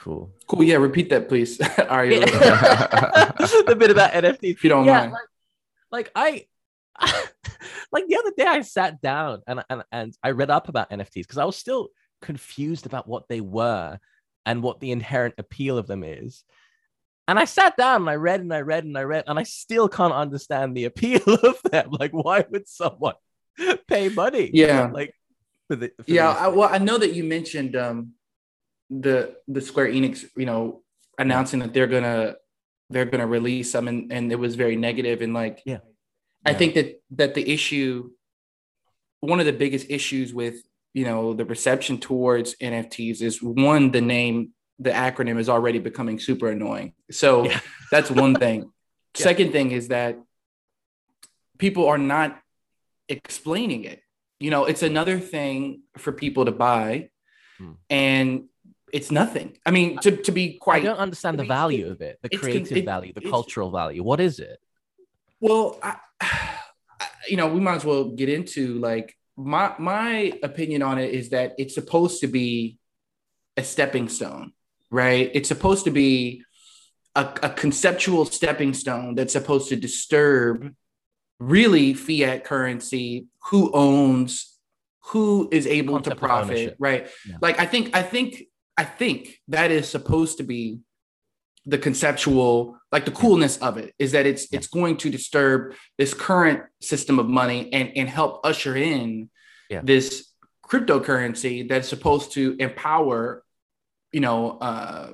Cool. Cool. Yeah, repeat that, please. All right. The bit about NFTs. If you don't yeah, mind. like, like I like the other day I sat down and and, and I read up about NFTs because I was still confused about what they were and what the inherent appeal of them is. And I sat down and I read and I read and I read and I still can't understand the appeal of them. Like, why would someone pay money? Yeah. Like for the for yeah. the- I, well, I know that you mentioned um, the the Square Enix, you know, announcing that they're gonna they're gonna release some, and, and it was very negative and like Yeah. I Yeah. think that that the issue, one of the biggest issues with you know the reception towards NFTs is one the name the acronym is already becoming super annoying. So Yeah. that's one thing. Yeah. Second thing is that people are not explaining it. You know, it's another thing for people to buy, Hmm. and it's nothing. I mean, to, to be quite. I don't understand the value it- of it, the creative it- value, the cultural value. What is it? Well, I, I- you know, we might as well get into like my my opinion on it is that it's supposed to be a stepping stone, right? It's supposed to be a, a conceptual stepping stone that's supposed to disturb really fiat currency, who owns, who is able Concept to profit, right? Yeah. Like I think I think I think that is supposed to be the conceptual like the coolness of it is that it's it's going to disturb this current system of money and and help usher in Yeah. this cryptocurrency that's supposed to empower you know uh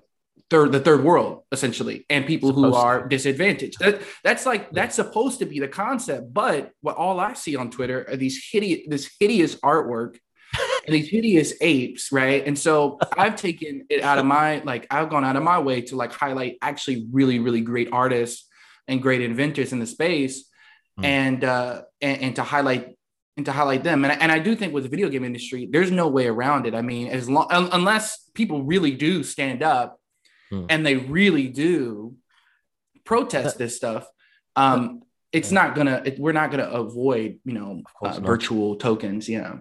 third the third world essentially and people who Supposed to. are disadvantaged that, that's like that's supposed to be the concept but what all i see on twitter are these hideous this hideous artwork these hideous apes, right? And so I've taken it out of my like I've gone out of my way to like highlight actually really really great artists and great inventors in the space, Mm. and uh and, and to highlight and to highlight them. And I, and I do think with the video game industry, there's no way around it. I mean, as long un- unless people really do stand up Mm. and they really do protest this stuff. Um, it's Yeah. not gonna. It, we're not gonna avoid, you know, uh, virtual tokens. Yeah.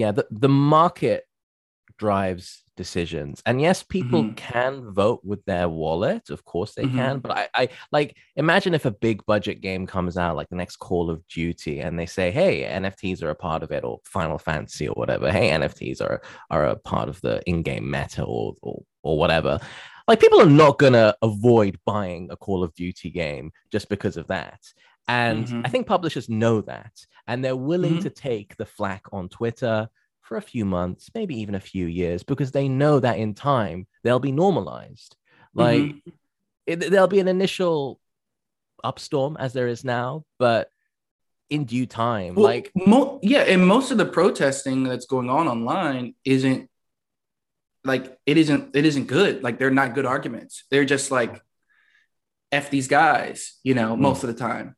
Yeah the, the market drives decisions. And yes people Mhm. can vote with their wallet. Of course they Mhm. can. But I, I like imagine if a big budget game comes out like the next call of duty and they say hey nfts are a part of it or final fantasy or whatever. Hey nfts are are a part of the in-game meta or or, or whatever. Like people are not gonna avoid buying a call of duty game just because of that. And Mhm. i think publishers know that and they're willing Mhm. to take the flack on twitter for a few months, maybe even a few years, because they know that in time they'll be normalized. Like Mhm. it, there'll be an initial upstorm as there is now, but in due time, Well, like mo- yeah, and most of the protesting that's going on online isn't like it isn't it isn't good. Like they're not good arguments. They're just like f these guys, you know, Mm. most of the time.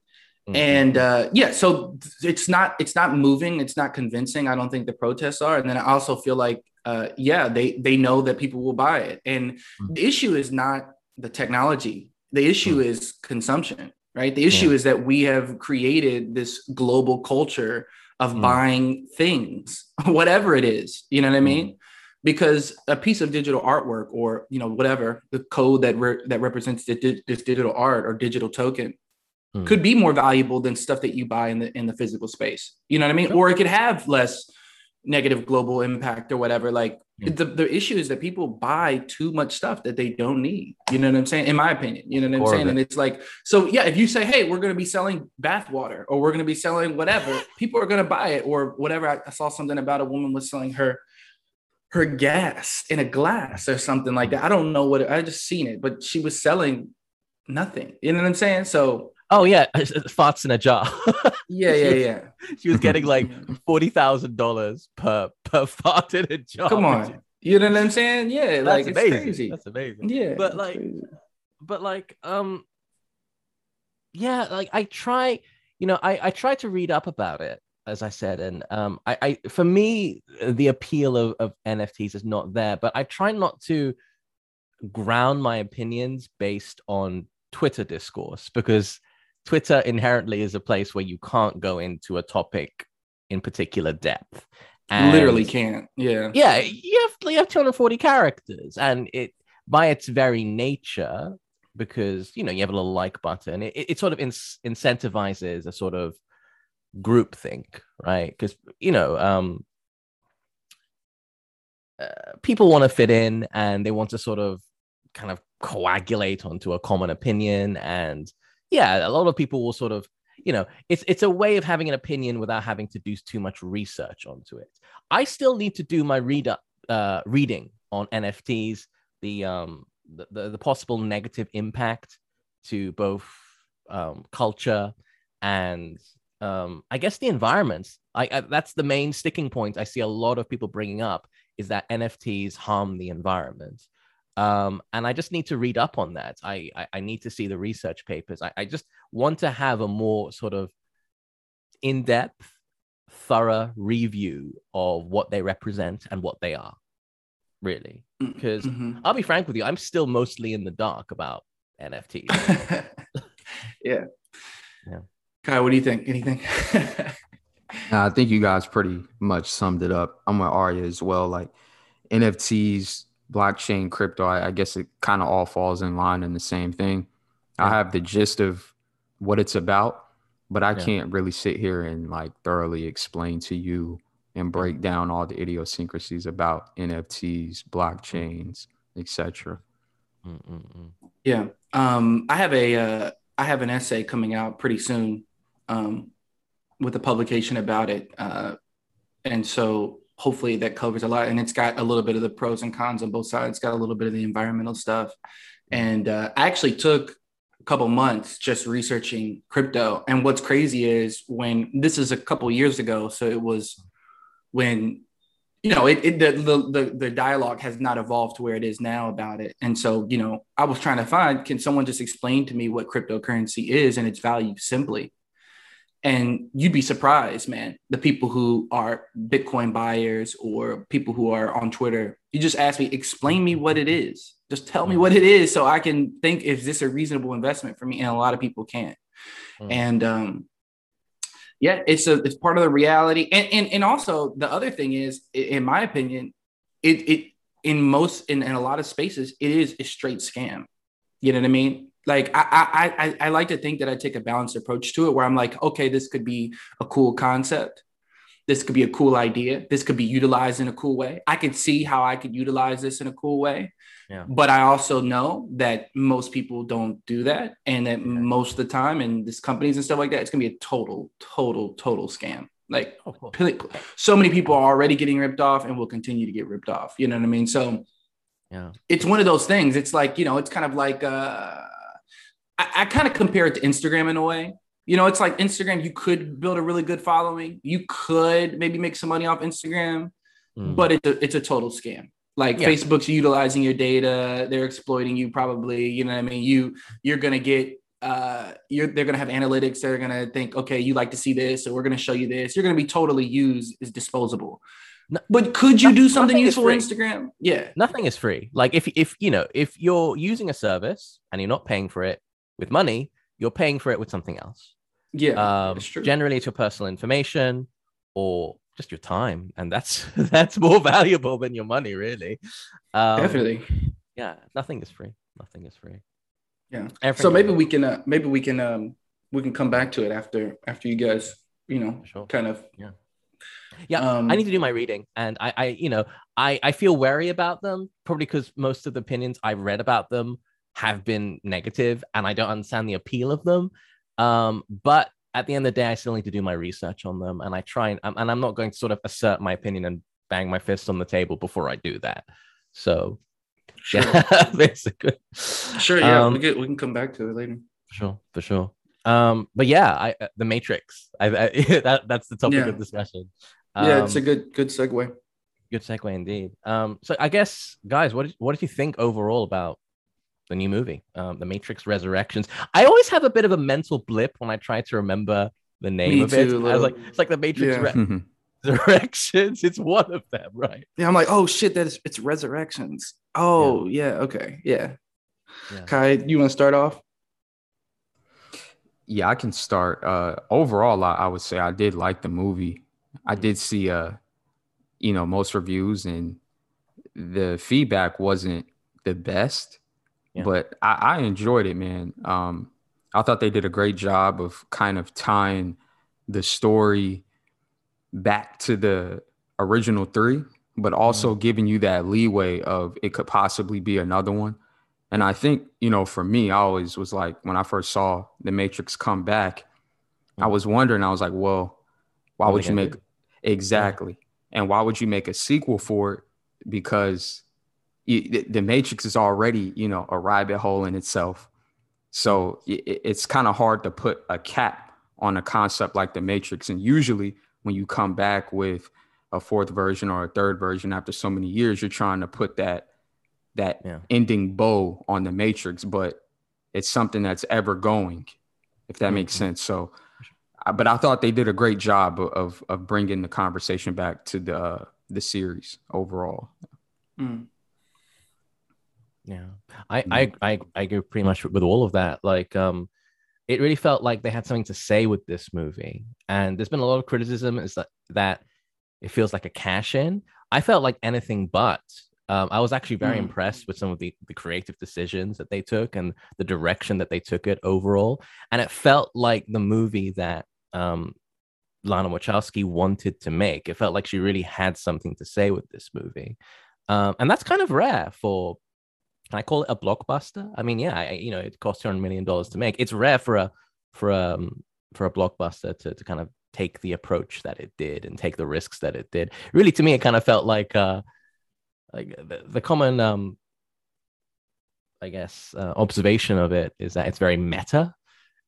Mm, And uh, yeah, so it's not it's not moving. It's not convincing. I don't think the protests are. And then I also feel like uh, yeah, they they know that people will buy it. And Mm. the issue is not the technology. The issue Mm. is consumption, right? The issue is that we have created this global culture of Mm. buying things, whatever it is. You know what I mean? Because a piece of digital artwork, or you know, whatever the code that re- that represents the di- this digital art or digital token, Mm. could be more valuable than stuff that you buy in the in the physical space. You know what I mean? Sure. Or it could have less negative global impact or whatever. Like Yeah. the, the issue is that people buy too much stuff that they don't need. You know what I'm saying? In my opinion, you know what I'm saying? And it's like, so yeah, if you say, hey, we're going to be selling bath water or we're going to be selling whatever, people are going to buy it or whatever. I, I saw something about a woman was selling her her gas in a glass or something like that. I don't know what I just seen it, but she was selling nothing. You know what I'm saying? So oh yeah, farts in a jar. yeah, yeah, yeah. she was getting like forty thousand dollars per per fart in a jar. Come on. You know what I'm saying? Yeah, that's like it's amazing. crazy. That's amazing. yeah, but like- but like um yeah like i try you know i i try to read up about it as i said and um i i for me the appeal of, of nfts is not there but i try not to ground my opinions based on twitter discourse because twitter inherently is a place where you can't go into a topic in particular depth literally can't. Yeah. yeah you have you have 240 characters and it by its very nature, because you know you have a little like button, it, it sort of in- incentivizes a sort of group think, right? Because you know, um, uh, people want to fit in and they want to sort of kind of coagulate onto a common opinion, and yeah, a lot of people will sort of you know it's it's a way of having an opinion without having to do too much research onto it i still need to do my read up uh, reading on nfts the um the, the, the possible negative impact to both um, culture and um, I guess the environment. I, I, that's the main sticking point I see a lot of people bringing up is that NFTs harm the environment. Um, and I just need to read up on that. I, I, I need to see the research papers. I, I just want to have a more sort of in depth, thorough review of what they represent and what they are, really. Because mm-hmm. I'll be frank with you, I'm still mostly in the dark about NFTs. yeah. Yeah. Kai, what do you think? Anything? I think you guys pretty much summed it up. I'm with Arya as well. Like NFTs, blockchain, crypto, I, I guess it kind of all falls in line in the same thing. Yeah. I have the gist of what it's about, but I yeah. can't really sit here and like thoroughly explain to you and break down all the idiosyncrasies about NFTs, blockchains, etc. Yeah, um, I have a uh, I have an essay coming out pretty soon um, with a publication about it, uh, and so hopefully that covers a lot. And it's got a little bit of the pros and cons on both sides. It's got a little bit of the environmental stuff, and uh, I actually took a couple months just researching crypto. And what's crazy is when this is a couple years ago, so it was when you know it, it the, the the dialogue has not evolved to where it is now about it and so you know i was trying to find can someone just explain to me what cryptocurrency is and its value simply and you'd be surprised man the people who are bitcoin buyers or people who are on twitter you just ask me explain me what it is just tell me what it is so i can think is this a reasonable investment for me and a lot of people can't mm. and um yeah, it's a it's part of the reality. And and and also the other thing is, in my opinion, it it in most in, in a lot of spaces, it is a straight scam. You know what I mean? Like I, I I I like to think that I take a balanced approach to it where I'm like, okay, this could be a cool concept. This could be a cool idea. This could be utilized in a cool way. I could see how I could utilize this in a cool way. Yeah. But I also know that most people don't do that. And that yeah. most of the time in these companies and stuff like that, it's gonna be a total, total, total scam. Like oh, cool. so many people are already getting ripped off and will continue to get ripped off. You know what I mean? So yeah, it's one of those things. It's like, you know, it's kind of like uh I, I kind of compare it to Instagram in a way. You know, it's like Instagram, you could build a really good following. You could maybe make some money off Instagram, mm. but it's a, it's a total scam. Like yeah. facebook's utilizing your data. They're exploiting you probably you know what i mean? You you're gonna get uh you're they're gonna have analytics. They're gonna think okay you like to see this so we're gonna show you this. You're gonna be totally used as disposable. No, but could you do something useful on instagram? Yeah. Nothing is free. Like if if you know if you're using a service and you're not paying for it with money you're paying for it with something else. Yeah um, generally it's your personal information or just your time and that's that's more valuable than your money really. Um, definitely. Yeah nothing is free. Nothing is free. Yeah. Everything so maybe we can uh, maybe we can um we can come back to it after after you guys you know sure. kind of yeah. Yeah um, i need to do my reading and i i you know i i feel wary about them probably because most of the opinions i've read about them have been negative and i don't understand the appeal of them um but at the end of the day, I still need to do my research on them, and I try and and I'm not going to sort of assert my opinion and bang my fist on the table before I do that. So, sure. yeah, basically, sure, yeah, um, we get we can come back to it later. For sure, for sure. Um, but yeah, I uh, the Matrix. I, I that that's the topic yeah. of discussion. Um, yeah, it's a um, good good segue. Good segue indeed. Um, so I guess, guys, what did, what did you think overall about the new movie, um, The Matrix Resurrections. I always have a bit of a mental blip when I try to remember the name Me of it. Too, I was like, it's like the Matrix yeah. Re- Resurrections. It's one of them, right? Yeah, I'm like, oh shit, that is it's Resurrections. Oh yeah, yeah okay, yeah. yeah. Kai, you want to start off? Yeah, I can start. Uh, overall, I, I would say I did like the movie. I did see, uh, you know, most reviews, and the feedback wasn't the best, yeah. but I, I, enjoyed it, man. Um, I thought they did a great job of kind of tying the story back to the original three, but also mm-hmm. giving you that leeway of it could possibly be another one. And I think, you know, for me, I always was like, when I first saw The Matrix come back, mm-hmm. I was wondering, I was like, well, why would you make exactly? Yeah. And why would you make a sequel for it? Because you, the Matrix is already, you know, a rabbit hole in itself. So it, it's kind of hard to put a cap on a concept like the Matrix. And usually, when you come back with a fourth version or a third version after so many years, you're trying to put that that yeah. ending bow on the Matrix, but it's something that's ever going, if that mm-hmm. makes sense. So, but I thought they did a great job of of bringing the conversation back to the uh, the series overall. Mm. Yeah, I, I mm. I I agree pretty much with all of that. Like, um, it really felt like they had something to say with this movie, and there's been a lot of criticism is that that it feels like a cash in. I felt like anything but. Um, I was actually very mm. impressed with some of the, the creative decisions that they took and the direction that they took it overall. And it felt like the movie that um, Lana Wachowski wanted to make. It felt like she really had something to say with this movie. Um, and that's kind of rare for can I call it a blockbuster? I mean, yeah, I, you know, it cost two hundred million dollars to make. It's rare for a for a um, for a blockbuster to to kind of take the approach that it did and take the risks that it did. Really, to me, it kind of felt like uh like the, the common um I guess uh, observation of it is that it's very meta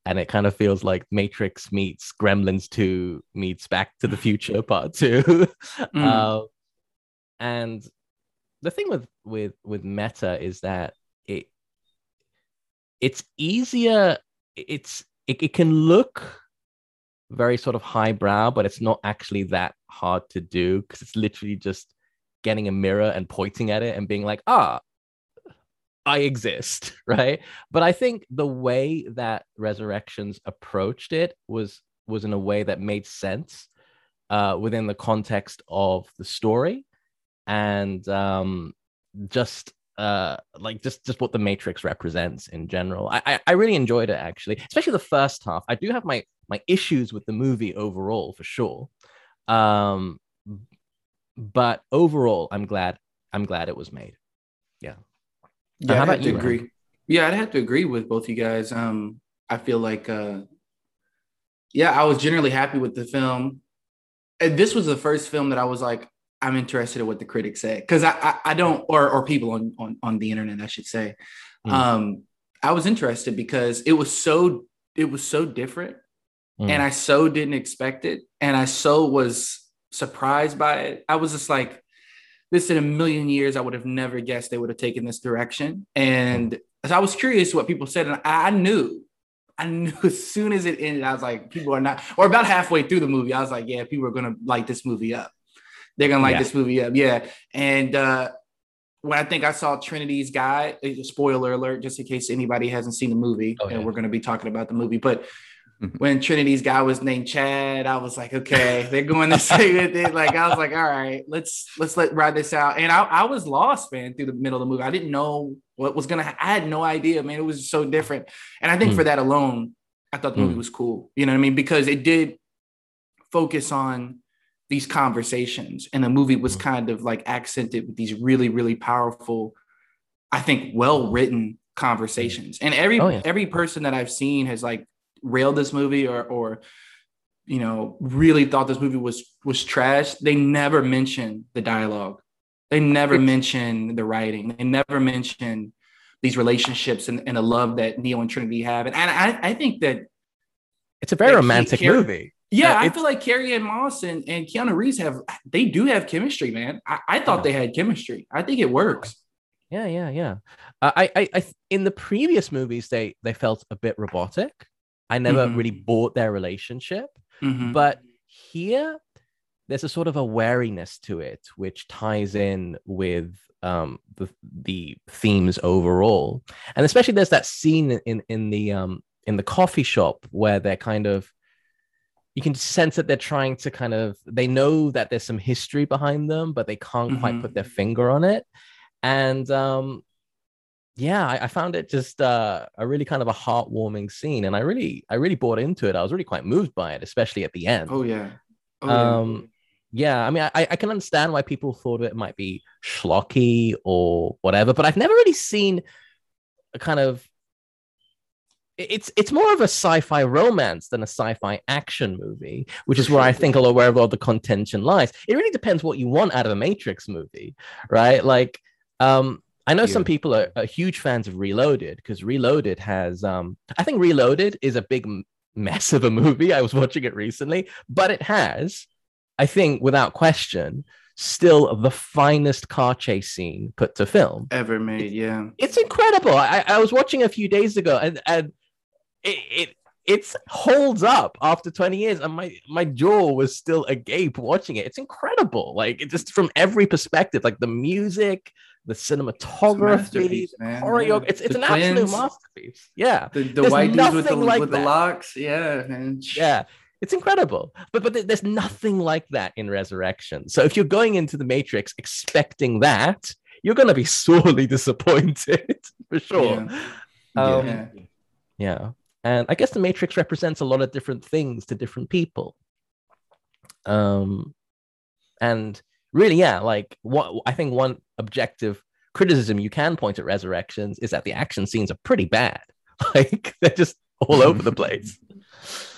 and it kind of feels like Matrix meets Gremlins 2 meets Back to the Future Part 2. mm. uh, and the thing with with with meta is that it it's easier it's it, it can look very sort of highbrow but it's not actually that hard to do because it's literally just getting a mirror and pointing at it and being like ah I exist, right? But I think the way that Resurrections approached it was was in a way that made sense uh, within the context of the story and um, just uh, like just just what the Matrix represents in general. I, I, I really enjoyed it actually, especially the first half. I do have my my issues with the movie overall for sure, um, but overall, I'm glad I'm glad it was made. Yeah. Yeah, I'd have to agree. Ryan? Yeah, I'd have to agree with both you guys. Um, I feel like, uh, yeah, I was generally happy with the film. And this was the first film that I was like, I'm interested in what the critics say because I, I, I don't or or people on on on the internet I should say. Mm. Um, I was interested because it was so it was so different, mm. and I so didn't expect it, and I so was surprised by it. I was just like, this in a million years I would have never guessed they would have taken this direction, and mm. I was curious what people said, and I, I knew I knew as soon as it ended, I was like, people are not, or about halfway through the movie, I was like, yeah, people are gonna light this movie up. They're gonna like yeah. this movie up. Yeah. And uh when I think I saw Trinity's guy, spoiler alert, just in case anybody hasn't seen the movie, oh, yeah. and we're gonna be talking about the movie. But when Trinity's guy was named Chad, I was like, okay, they're going to say with it. Like, I was like, all right, let's let's let ride this out. And I, I was lost, man, through the middle of the movie. I didn't know what was gonna. Ha- I had no idea, man. It was so different. And I think mm. for that alone, I thought the movie mm. was cool. You know what I mean? Because it did focus on these conversations and the movie was mm-hmm. kind of like accented with these really really powerful i think well written conversations. And every oh, yeah. every person that i've seen has like railed this movie or or you know really thought this movie was was trash they never mention the dialogue. They never mention the writing. They never mention these relationships and, and the love that neo and trinity have. And, and I, I think that it's a very romantic movie yeah, uh, I feel like Carrie-Anne Moss and, and Keanu Reeves have they do have chemistry, man. I, I thought yeah. they had chemistry. I think it works. Yeah, yeah, yeah. Uh, I, I, I, in the previous movies, they they felt a bit robotic. I never mm-hmm. really bought their relationship, mm-hmm. but here there's a sort of a wariness to it, which ties in with um, the the themes overall, and especially there's that scene in in the um in the coffee shop where they're kind of you can sense that they're trying to kind of they know that there's some history behind them but they can't mm-hmm. quite put their finger on it and um yeah, I, I found it just uh, a really kind of a heartwarming scene, and I really, I really bought into it. I was really quite moved by it, especially at the end. Oh yeah. Oh, yeah. um, yeah, I mean, I, I can understand why people thought it might be schlocky or whatever, but I've never really seen a kind of. It's it's more of a sci-fi romance than a sci-fi action movie, which is where I think a lot where all the contention lies. It really depends what you want out of a Matrix movie, right? Like, um, I know some people are, are huge fans of Reloaded because Reloaded has, um, I think Reloaded is a big m- mess of a movie. I was watching it recently, but it has, I think, without question, still the finest car chase scene put to film. Ever made, yeah. It's incredible. I, I was watching a few days ago, and and it. it it's holds up after 20 years and my my jaw was still agape watching it. It's incredible. Like it just from every perspective like the music the cinematography the choreo yeah. it's, it's The an absolute masterpiece. Yeah. The, the white dudes with the like with the locks, yeah, man. yeah. It's incredible. But but there's nothing like that in resurrection. So if you're going into the matrix expecting that you're going to be sorely disappointed for sure. Yeah. um, yeah. yeah and i guess the matrix represents a lot of different things to different people. Um and really yeah like what i think one objective criticism you can point at resurrections is that the action scenes are pretty bad. Like they're just all over the place.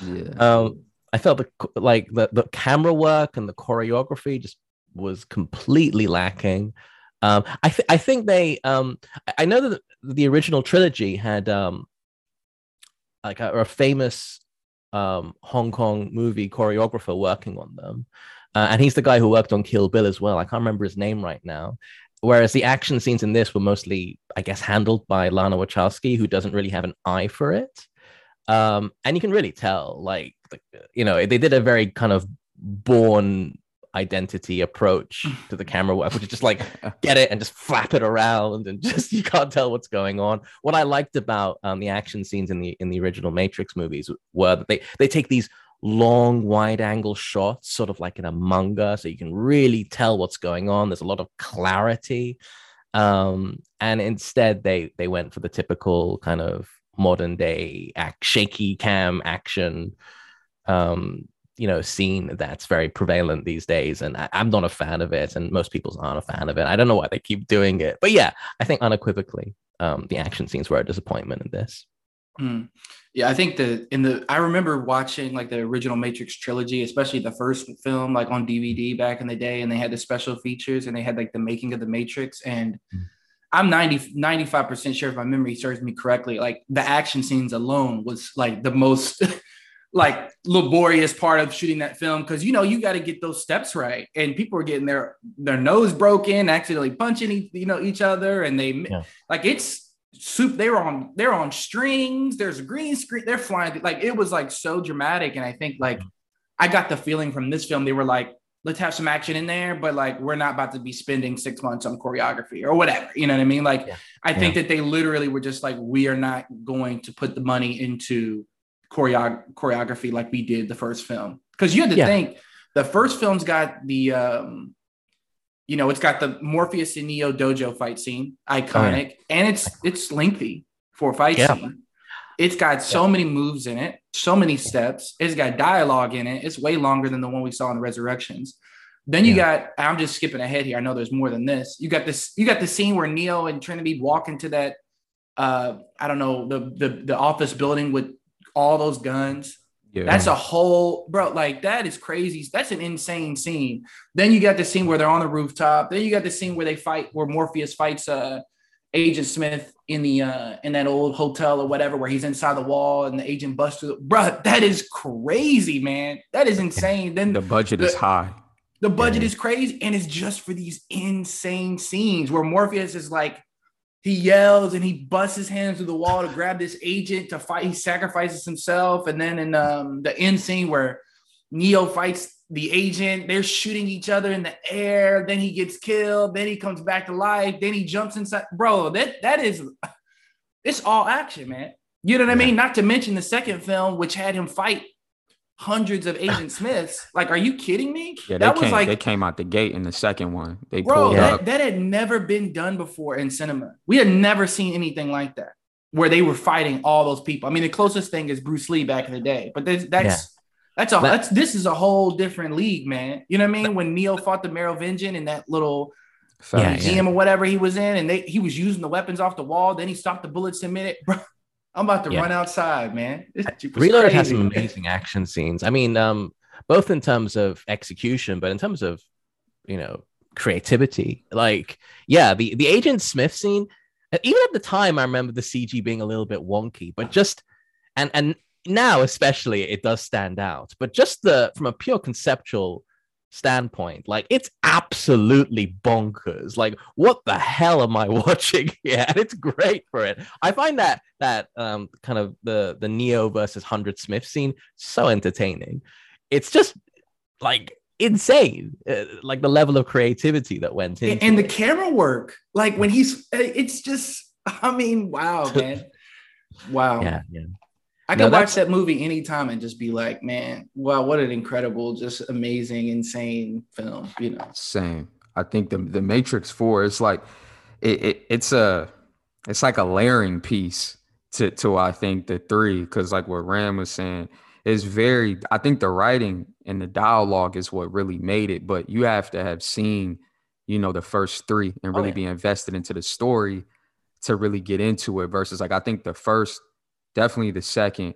Yeah. um i felt the like the, the camera work and the choreography just was completely lacking. Um i, th- I think they um I- i know that the original trilogy had um like a, a famous um hong kong movie choreographer working on them. Uh, and he's the guy who worked on kill bill as well. I can't remember his name right now. Whereas the action scenes in this were mostly i guess handled by lana wachowski who doesn't really have an eye for it. Um and you can really tell like you know they did a very kind of Bourne identity approach to the camera work which is just like get it and just flap it around and just you can't tell what's going on. What i liked about um, the action scenes in the in the original matrix movies were that they they take these long wide angle shots sort of like in a manga so you can really tell what's going on. There's a lot of clarity. Um and instead they they went for the typical kind of modern day act shaky cam action um you know scene that's very prevalent these days and I, i'm not a fan of it and most people aren't a fan of it i don't know why they keep doing it but yeah i think unequivocally um the action scenes were a disappointment in this Hmm. Yeah, I think the in the I remember watching like the original Matrix trilogy, especially the first film, like on DVD back in the day, and they had the special features and they had like the making of the Matrix. And Mm. I'm 90, 95% sure if my memory serves me correctly, like the action scenes alone was like the most like laborious part of shooting that film because you know you got to get those steps right. And people are getting their their nose broken accidentally punching each, you know each other and they Yeah. like it's soup they were on they're on strings there's a green screen they're flying like it was like so dramatic. And i think like mm. i got the feeling from this film they were like let's have some action in there but like we're not about to be spending six months on choreography or whatever you know what i mean? Like Yeah. i think that they literally were just like we are not going to put the money into choreo- choreography like we did the first film. Because you had to Yeah. think the first film's got the um you know it's got the morpheus and neo dojo fight scene iconic and it's it's lengthy for a fight Yeah. scene. It's got so many moves in it so many steps. It's got dialogue in it. It's way longer than the one we saw in resurrections. Then you got i'm just skipping ahead here. I know there's more than this. You got this you got the scene where neo and trinity walk into that uh i don't know the the, the office building with all those guns Yeah. that's a whole bro, like that is crazy. That's an insane scene. Then you got the scene where they're on the rooftop. Then you got the scene where they fight, where Morpheus fights uh Agent Smith in the uh in that old hotel or whatever, where he's inside the wall and the agent busts through. Bro, that is crazy, man. That is insane. Then the budget is high. the budget Yeah. is crazy, and it's just for these insane scenes where Morpheus is like, he yells and he busts his hands through the wall to grab this agent to fight. He sacrifices himself, and then in um, the end scene where Neo fights the agent, they're shooting each other in the air. Then he gets killed. Then he comes back to life. Then he jumps inside. Bro, that that is, it's all action, man. You know what I mean? Not to mention the second film, which had him fight hundreds of Agent Smiths. Like, are you kidding me? Yeah, they that came, was like they came out the gate in the second one. They Bro, pulled that, up. that had never been done before in cinema. We had never seen anything like that where they were fighting all those people. I mean, the closest thing is Bruce Lee back in the day, but that's that's Yeah. that's a That- that's this is a whole different league, man. You know what I mean? When Neo fought the Merovingian in that little Facts. Yeah, museum or whatever he was in, and they he was using the weapons off the wall, then he stopped the bullets a minute. Bro, I'm about to Yeah. run outside, man. This Jeep was Reloaded has some amazing action scenes. I mean, um, both in terms of execution, but in terms of you know creativity. Like, yeah, the the Agent Smith scene. uh, Even at the time, I remember the CG being a little bit wonky, but just and and now especially it does stand out. But just the from a pure conceptual standpoint, like it's absolutely bonkers. Like, what the hell am I watching here? And it's great for it. I find that that um kind of the the Neo versus Hundred Smith scene so entertaining. It's just like insane, uh, like the level of creativity that went in and, the it. camera work, like when he's, it's just, I mean, wow, man, wow. yeah, yeah. I could watch that movie anytime and just be like, man, wow, what an incredible, just amazing, insane film. You know, Same. I think the the Matrix Four is like it, it it's a it's like a layering piece to to I think the three because like what Ram was saying is very I think the writing and the dialogue is what really made it, but you have to have seen you know the first three and Oh, really yeah. be invested into the story to really get into it versus like I think the first definitely the second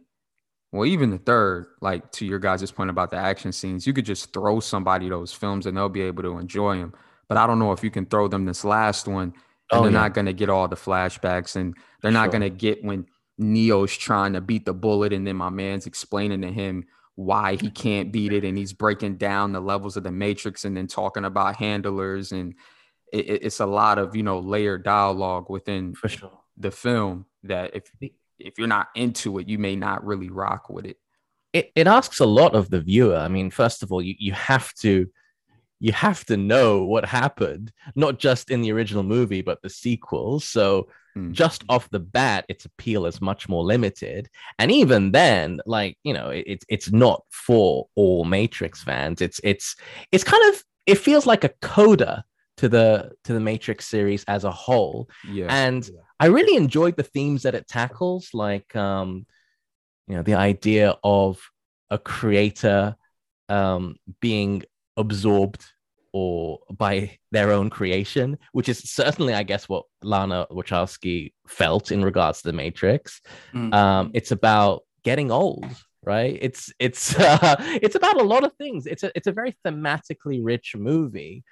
well, even the third, like to your guys' point about the action scenes, you could just throw somebody those films and they'll be able to enjoy them. But I don't know if you can throw them this last one and Oh, they're yeah. not going to get all the flashbacks and they're not Sure. going to get when Neo's trying to beat the bullet and then my man's explaining to him why he can't beat it and he's breaking down the levels of the matrix and then talking about handlers and it, it- it's a lot of you know layered dialogue within sure. the film that if if you're not into it you may not really rock with it it, it asks a lot of the viewer. I mean, first of all, you, you have to you have to know what happened, not just in the original movie, but the sequels. So Mm. just off the bat, its appeal is much more limited. And even then, like, you know, it, it's it's not for all Matrix fans. It's it's it's kind of it feels like a coda to the to the Matrix series as a whole. yeah And I really enjoyed the themes that it tackles, like um, you know, the idea of a creator um being absorbed or by their own creation, which is certainly, I guess, what Lana Wachowski felt in regards to the Matrix. Mm. Um, it's about getting old, right? It's it's uh, it's about a lot of things. It's a it's a very thematically rich movie,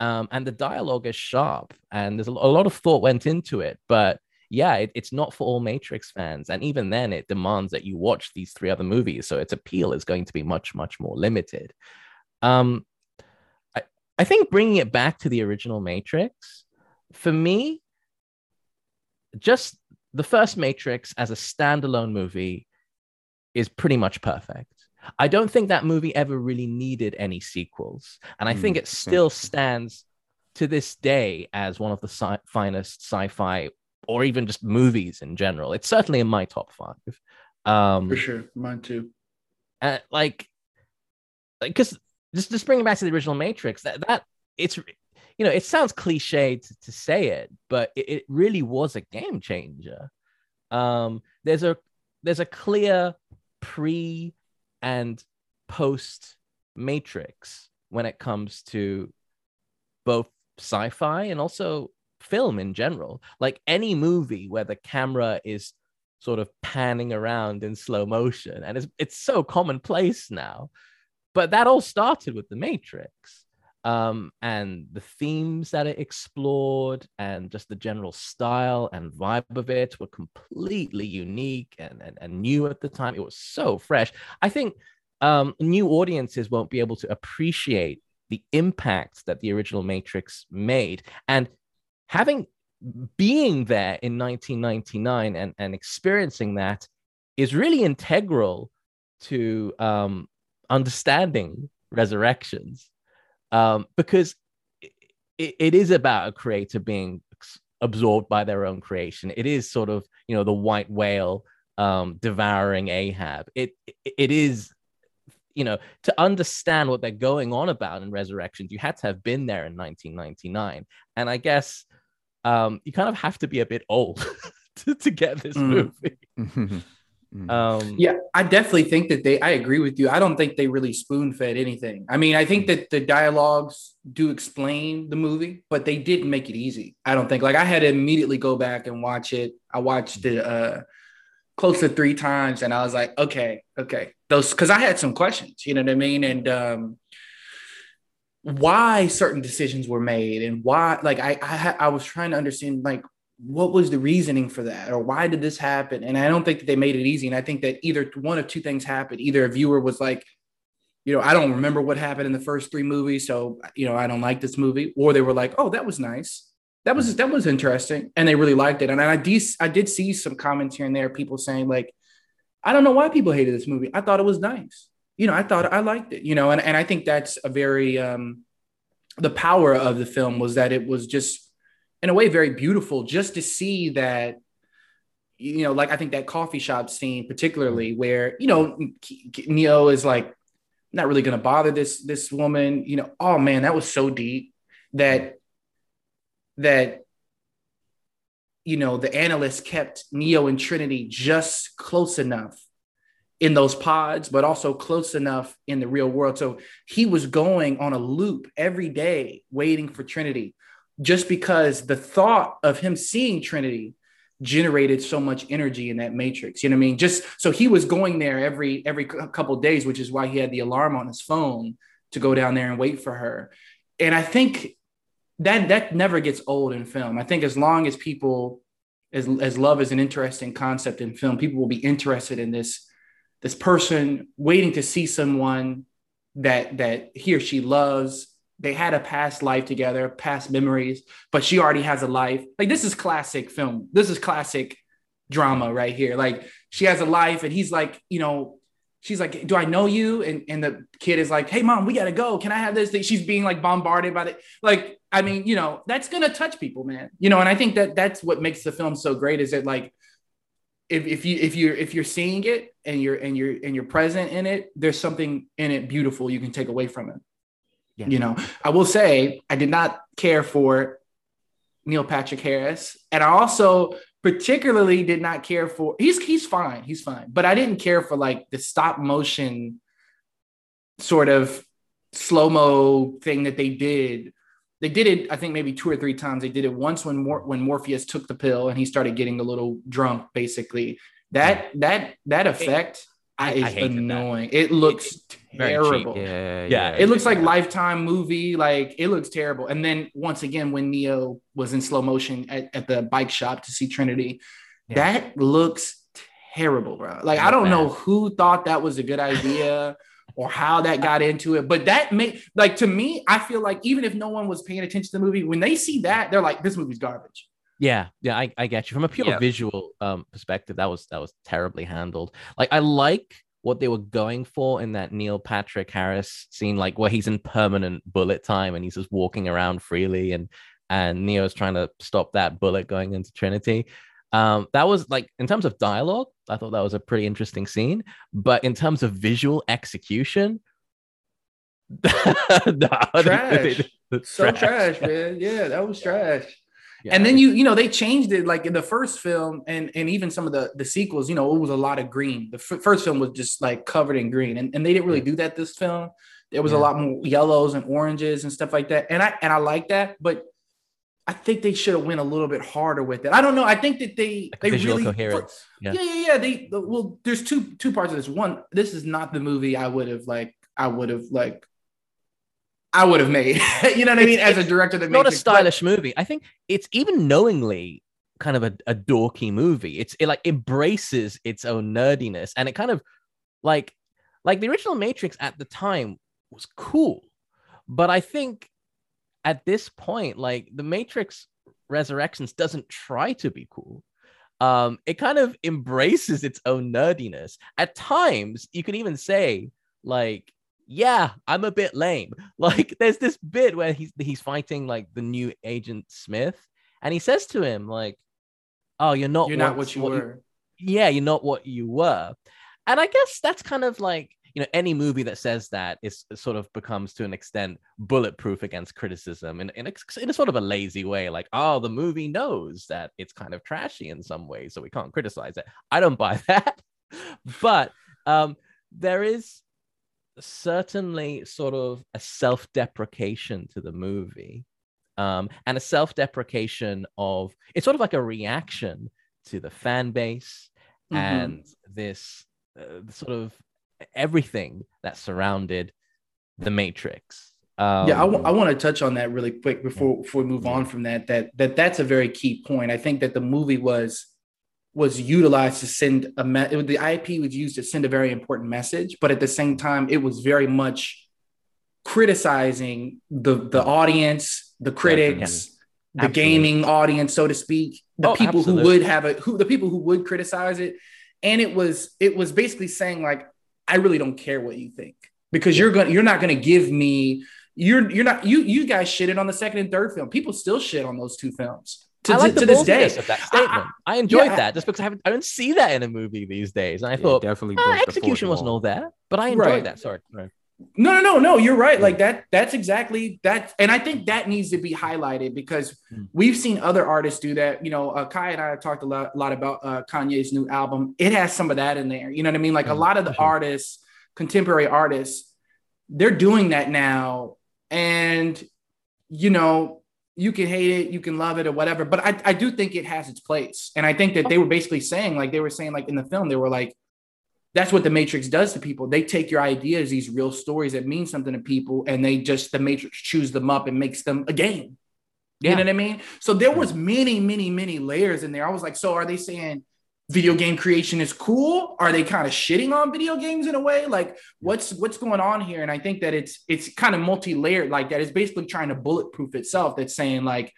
um, and the dialogue is sharp, and there's a, lot of thought went into it. But yeah, it, it's not for all Matrix fans, and even then, it demands that you watch these three other movies, so its appeal is going to be much much more limited. Um, I I think bringing it back to the original Matrix, for me, just the first Matrix as a standalone movie is pretty much perfect. I don't think that movie ever really needed any sequels. And I think Mm, it still stands to this day as one of the sci- finest sci fi or even just movies in general. It's certainly in my top five. Um, for sure, mine too. uh, like because just just bringing back to the original matrix that that it's you know it sounds cliche to, to say it but it, it really was a game changer um there's a there's a clear pre and post matrix when it comes to both sci-fi and also film in general. Like any movie where the camera is sort of panning around in slow motion and it's it's so commonplace now. But that all started with the matrix um, and the themes that it explored and just the general style and vibe of it were completely unique and, and, and new at the time. It was so fresh. I think um, new audiences won't be able to appreciate the impact that the original matrix made. And having being there in 1999 and, and experiencing that is really integral to um, understanding resurrections um, because it, it is about a creator being absorbed by their own creation it is sort of you know the white whale um, devouring ahab it, it it is you know, to understand what they're going on about in Resurrections, you had to have been there in 1999. And I guess um, you kind of have to be a bit old to, to get this Mm. movie. Um, Yeah, I definitely think that they. I agree with you. I don't think they really spoon fed anything. I mean, I think that the dialogues do explain the movie, but they didn't make it easy. I don't think. Like I had to immediately go back and watch it. I watched it uh, close to three times, and I was like, okay, okay, those because I had some questions. You know what I mean? And um, why certain decisions were made, and why, like, I I, I was trying to understand, like what was the reasoning for that? Or why did this happen? And i don't think that they made it easy. And i think that either one of two things happened. Either a viewer was like you know i don't remember what happened in the first three movies so you know i don't like this movie. Or they were like oh that was nice. That was that was interesting. And they really liked it. And i did i did see some comments here and there people saying like i don't know why people hated this movie. I thought it was nice. You know i thought i liked it. You know and, and i think that's a very um the power of the film was that it was just in a way very beautiful just to see that you know like i think that coffee shop scene particularly mm-hmm. where you know neo is like not really going to bother this this woman you know oh man that was so deep that that you know the analyst kept neo and trinity just close enough in those pods but also close enough in the real world. So he was going on a loop every day waiting for trinity just because the thought of him seeing Trinity generated so much energy in that matrix. You know what I mean? Just so he was going there every every couple days, which is why he had the alarm on his phone to go down there and wait for her. And I think that that never gets old in film. I think as long as people as, as love is an interesting concept in film, people will be interested in this this person waiting to see someone that that he or she loves they had a past life together, past memories, but she already has a life. Like this is classic film. This is classic drama right here. Like she has a life and he's like, you know, she's like, "Do I know you?" And and the kid is like, "Hey mom, we got to go. Can I have this?" She's being like bombarded by the like I mean, you know, that's to touch people, man. You know, and I think that that's what makes the film so great is that like if, if you if you're if you're seeing it and you're and you're and you're present in it, there's something in it beautiful you can take away from it. Yeah. You know, I will say I did not care for Neil Patrick Harris, and I also particularly did not care for he's he's fine, he's fine, but I didn't care for like the stop motion sort of slow mo thing that they did. They did it, I think maybe two or three times. They did it once when Mor- when Morpheus took the pill and he started getting a little drunk, basically. That that that effect I- I is hated that. annoying. It looks Very cheap. terrible. Yeah, Yeah, It looks like lifetime movie. Like it looks terrible. And then once again, when Neo was in slow motion at, at the bike shop to see Trinity, Yeah. that looks terrible, bro. Like I don't know who thought that was a good idea or how that got into it, but that made like to me, I feel like even if no one was paying attention to the movie, when they see that, they're like, this movie's garbage. Yeah, yeah, I, I get you. From a pure Yeah. visual um perspective, that was that was terribly handled. Like I like what they were going for in that Neil Patrick Harris scene, like where he's in permanent bullet time and he's just walking around freely and and Neo's trying to stop that bullet going into Trinity. Um, that was like in terms of dialogue, I thought that was a pretty interesting scene. But in terms of visual execution, no, Trash. it's So trash, man. Yeah, that was trash. Yeah. And then you, you know, they changed it like in the first film and and even some of the the sequels, you know, it was a lot of green. The f- first film was just like covered in green, and, and they didn't really do that this film. There was a lot more yellows and oranges and stuff like that, and I and I like that, but I think they should have went a little bit harder with it. I don't know. I think that they like they visual really coherence. Yeah. yeah, yeah, yeah. They well, there's two two parts of this. One, this is not the movie I would have like. I would have like. I would have made. you know what I mean? As a director, that It's not a makes it- but- stylish movie. I think it's even knowingly kind of a, a dorky movie. It's it like embraces its own nerdiness and it kind of like like the original Matrix at the time was cool. But I think at this point, like the Matrix Resurrections doesn't try to be cool. Um, it kind of embraces its own nerdiness. At times, you can even say, like, yeah, I'm a bit lame. Like, there's this bit where he's he's fighting like the new Agent Smith, and he says to him, like, "Oh, you're not You're not what you were. yeah, you're not what you were. And I guess that's kind of like, you know any movie that says that is sort of becomes to an extent bulletproof against criticism in, in, a, in a sort of a lazy way like oh the movie knows that it's kind of trashy in some ways so we can't criticize it i don't buy that but um there is certainly sort of a self-deprecation to the movie um, and a self-deprecation of it's sort of like a reaction to the fan base mm-hmm. and this uh, sort of everything that surrounded the Matrix. Um, yeah, I, w- I want to touch on that really quick before before we move on from that. That that that's a very key point. I think that the movie was was utilized to send a me- it, the IP was used to send a very important message, but at the same time, it was very much criticizing the the mm. audience, the critics, the gaming audience, so to speak, the oh, people absolutely. who would have a who the people who would criticize it, and it was it was basically saying like I really don't care what you think because you're gonna you're not to give me you're you're not you you guys shitted on the second and third film. People still shit on those two films. To, I like to, to this day of that statement. I, I enjoyed yeah, that just because I haven't I don't see that in a movie these days. And I yeah, thought definitely oh, execution wasn't all there, but I enjoyed right. that. Sorry. Right. No, no, no, no. You're right. Like that. That's exactly that. And I think that needs to be highlighted because mm. we've seen other artists do that. You know, uh, Kai and I have talked a lot, a lot about uh, Kanye's new album. It has some of that in there. You know what I mean? Like a lot of the artists, contemporary artists, they're doing that now. And you know, you can hate it, you can love it, or whatever. But I, I do think it has its place. And I think that they were basically saying, like they were saying, like in the film, they were like that's what the matrix does to people they take your ideas these real stories that mean something to people and they just the matrix chews them up and makes them a game you yeah. know what i mean so there was many many many layers in there i was like so are they saying video game creation is cool are they kind of shitting on video games in a way like what's what's going on here and i think that it's it's kind of multi-layered like that it's basically trying to bulletproof itself that's saying like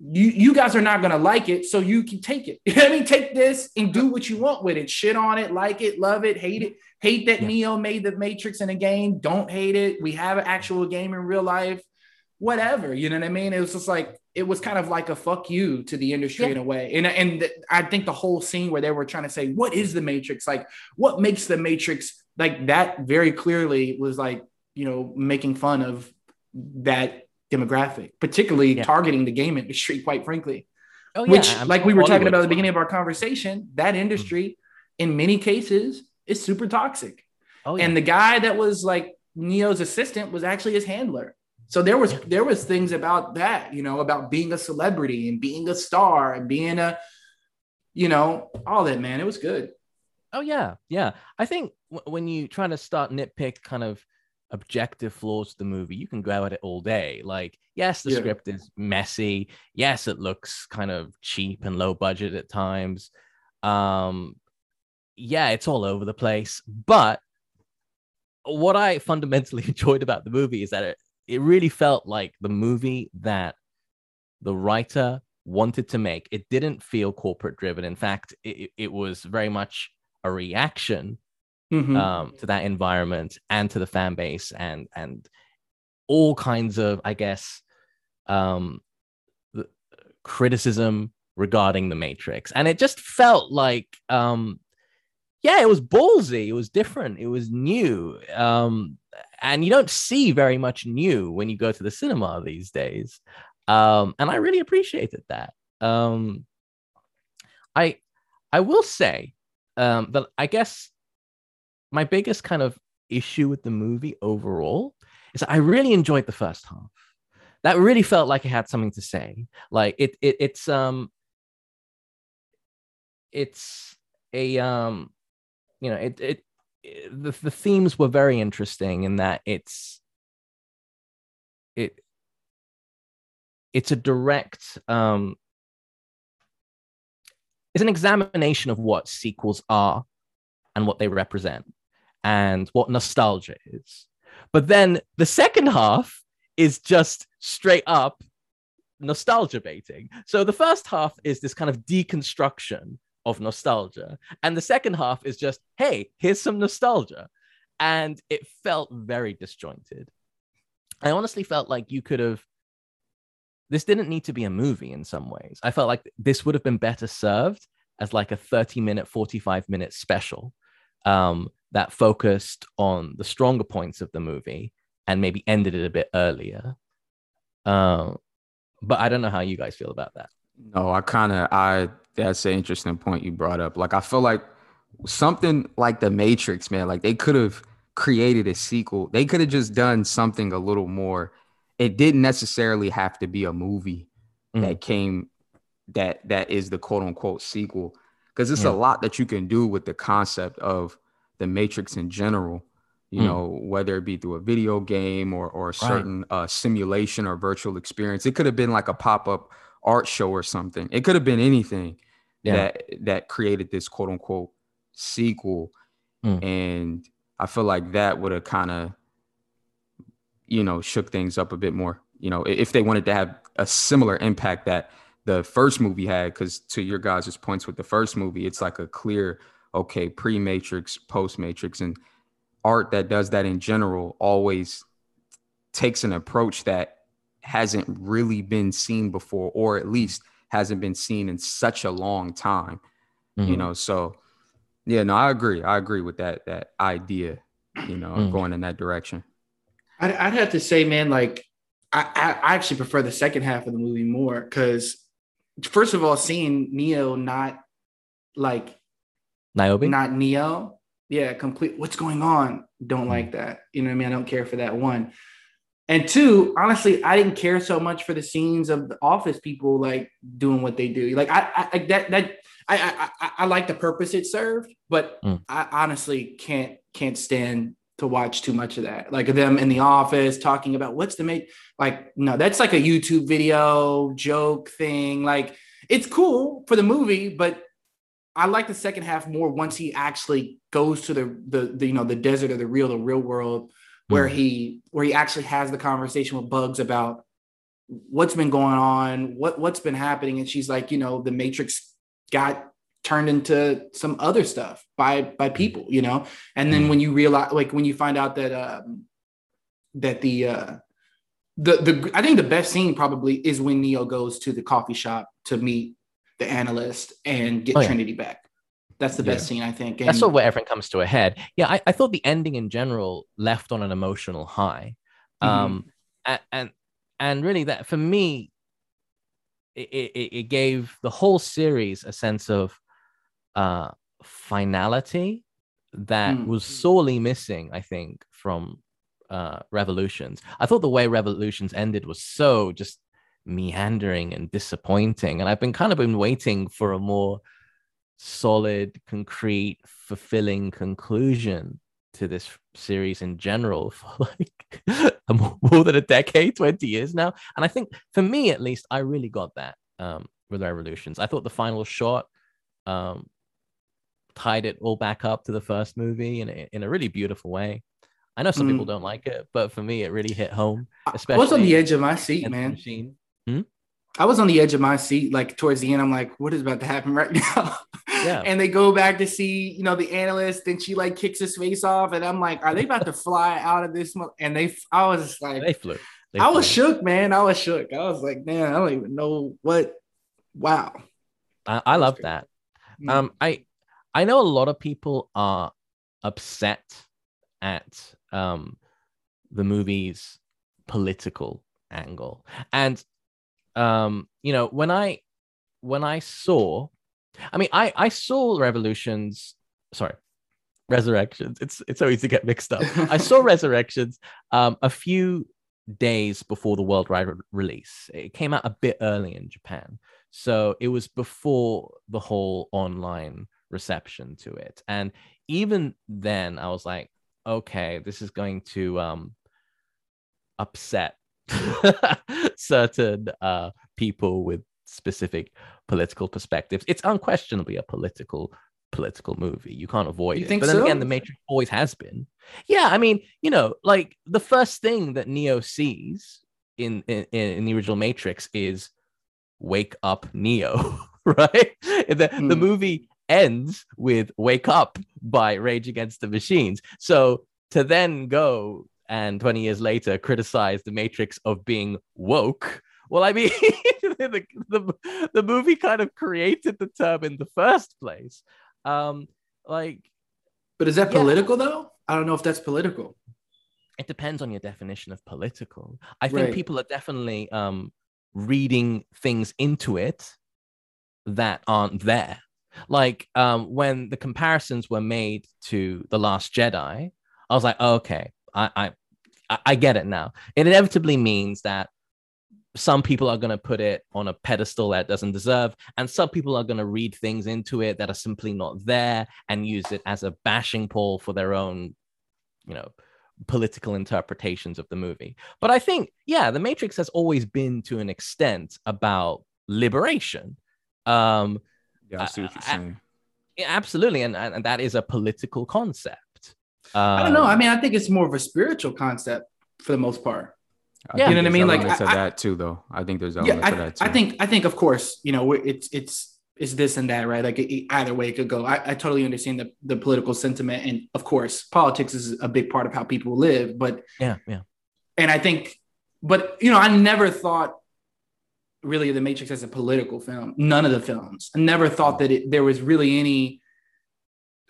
you you guys are not gonna like it, so you can take it. I mean, take this and do what you want with it. Shit on it, like it, love it, hate it. Hate that yeah. Neo made the Matrix in a game. Don't hate it. We have an actual game in real life. Whatever, you know what I mean? It was just like it was kind of like a fuck you to the industry yeah. in a way. And and I think the whole scene where they were trying to say, "What is the Matrix? Like, what makes the Matrix?" Like that very clearly was like you know making fun of that demographic, particularly yeah. targeting the game industry, quite frankly. Oh, yeah. Which, I'm like we were talking about at the beginning of our conversation, that industry mm-hmm. in many cases is super toxic. Oh, yeah. And the guy that was like Neo's assistant was actually his handler. So there was there was things about that, you know, about being a celebrity and being a star and being a, you know, all that man. It was good. Oh yeah, yeah. I think w- when you try to start nitpick kind of objective flaws to the movie, you can go at it all day. Like, yes, the yeah. script is messy. Yes, it looks kind of cheap and low budget at times. Um, yeah, it's all over the place. But what I fundamentally enjoyed about the movie is that it, it really felt like the movie that the writer wanted to make. It didn't feel corporate driven. In fact, it, it was very much a reaction mm-hmm. um, to that environment and to the fan base and and all kinds of, I guess, um, criticism regarding the Matrix, and it just felt like, um, yeah, it was ballsy, it was different, it was new, um, and you don't see very much new when you go to the cinema these days, um, and I really appreciated that. Um, I I will say um, that I guess my biggest kind of issue with the movie overall is I really enjoyed the first half. That really felt like it had something to say. Like it, it it's um it's a um you know it it, it the, the themes were very interesting in that it's it it's a direct um it's an examination of what sequels are and what they represent and what nostalgia is. But then the second half is just straight up nostalgia baiting. So the first half is this kind of deconstruction of nostalgia. And the second half is just, hey, here's some nostalgia. And it felt very disjointed. I honestly felt like you could have, this didn't need to be a movie in some ways. I felt like this would have been better served as like a 30 minute, 45 minute special um, that focused on the stronger points of the movie and maybe ended it a bit earlier. Um, but I don't know how you guys feel about that. No, I kind of I that's an interesting point you brought up. Like I feel like something like the Matrix, man, like they could have created a sequel. They could have just done something a little more. It didn't necessarily have to be a movie mm. that came that that is the quote unquote sequel because it's yeah. a lot that you can do with the concept of the Matrix in general. You mm. know, whether it be through a video game or or a certain right. uh, simulation or virtual experience. It could have been like a pop up art show or something. It could have been anything yeah. that that created this quote unquote sequel. Mm. And I feel like that would have kind of, you know, shook things up a bit more. You know, if they wanted to have a similar impact that the first movie had, because to your guys' points with the first movie, it's like a clear, okay, pre Matrix, post Matrix, and art that does that in general always takes an approach that hasn't really been seen before, or at least hasn't been seen in such a long time. Mm-hmm. You know, so yeah, no, I agree. I agree with that that idea, you know, mm. going in that direction. I'd, I'd, have to say, man, like I, I actually prefer the second half of the movie more because, first of all, seeing Neo not like Niobe, not Neo, yeah, complete. What's going on? Don't mm. like that. You know what I mean? I don't care for that one. And two, honestly, I didn't care so much for the scenes of the office people like doing what they do. Like I, I that that I, I I like the purpose it served, but mm. I honestly can't can't stand to watch too much of that. Like them in the office talking about what's the mate. Like no, that's like a YouTube video joke thing. Like it's cool for the movie, but I like the second half more once he actually goes to the the, the you know the desert or the real the real world where mm. he where he actually has the conversation with Bugs about what's been going on, what what's been happening, and she's like, you know, the Matrix got turned into some other stuff by by mm. people, you know. And then mm. when you realize, like when you find out that um, that the uh, the the I think the best scene probably is when Neo goes to the coffee shop to meet the analyst and get oh, yeah. Trinity back. That's the best yeah. scene, I think. And, That's sort of where everything comes to a head. Yeah, I, I thought the ending in general left on an emotional high. Mm-hmm. Um, and, and and really that for me, it, it, it gave the whole series a sense of uh, finality that mm. was sorely missing, I think, from uh, Revolutions. I thought the way Revolutions ended was so just meandering and disappointing, and I've been kind of been waiting for a more solid, concrete, fulfilling conclusion to this series in general for like more than a decade, 20 years now. And I think for me, at least, I really got that um, with Revolutions. I thought the final shot um, tied it all back up to the first movie in a, in a really beautiful way. I know some mm. people don't like it, but for me, it really hit home. Especially I was on the edge of my seat, man. Hmm? I was on the edge of my seat, like towards the end. I'm like, what is about to happen right now? Yeah. and they go back to see, you know, the analyst, and she like kicks his face off, and I'm like, are they about to fly out of this? Mo-? And they, I was like, they flew. They I flew. was shook, man. I was shook. I was like, man, I don't even know what. Wow. I, I love that. Mm. Um, I, I know a lot of people are upset at um the movie's political angle, and um, you know, when I when I saw I mean, I I saw Revolutions. Sorry, Resurrections. It's it's so easy to get mixed up. I saw Resurrections um, a few days before the worldwide re- release. It came out a bit early in Japan, so it was before the whole online reception to it. And even then, I was like, okay, this is going to um, upset certain uh, people with specific political perspectives. It's unquestionably a political political movie. You can't avoid you it. Think but then so? again, The Matrix always has been. Yeah, I mean, you know, like the first thing that Neo sees in in, in the original Matrix is wake up Neo, right? The, mm. the hmm. movie ends with wake up by Rage Against the Machines. So to then go and 20 years later criticize the Matrix of being woke well, I mean, the, the, the movie kind of created the term in the first place. Um, like, But is that Yeah. political though? I don't know if that's political. it depends on your definition of political. I think Right. people are definitely um, reading things into it that aren't there. Like um, when the comparisons were made to the Last Jedi, I was like, okay, I I, I- get it now. It inevitably means that some people are going to put it on a pedestal that doesn't deserve, and some people are going to read things into it that are simply not there and use it as a bashing pole for their own, you know, political interpretations of the movie. But I think, yeah, The Matrix has always been to an extent about liberation. Um, Yeah, I see what you're saying. absolutely, and and that is a political concept. I don't know. Um, I mean, I think it's more of a spiritual concept for the most part. I Yeah. You know what I mean? Like, I- I- that too, though. I think there's Yeah, elements of I, that too. I think I think of course, you know, it's it's it's this and that, right? Like it, either way it could go. I, I totally understand the, the political sentiment, and of course, politics is a big part of how people live. But yeah, yeah, and I think, but you know, I never thought really of the Matrix as a political film. None of the films. I never thought that it, there was really any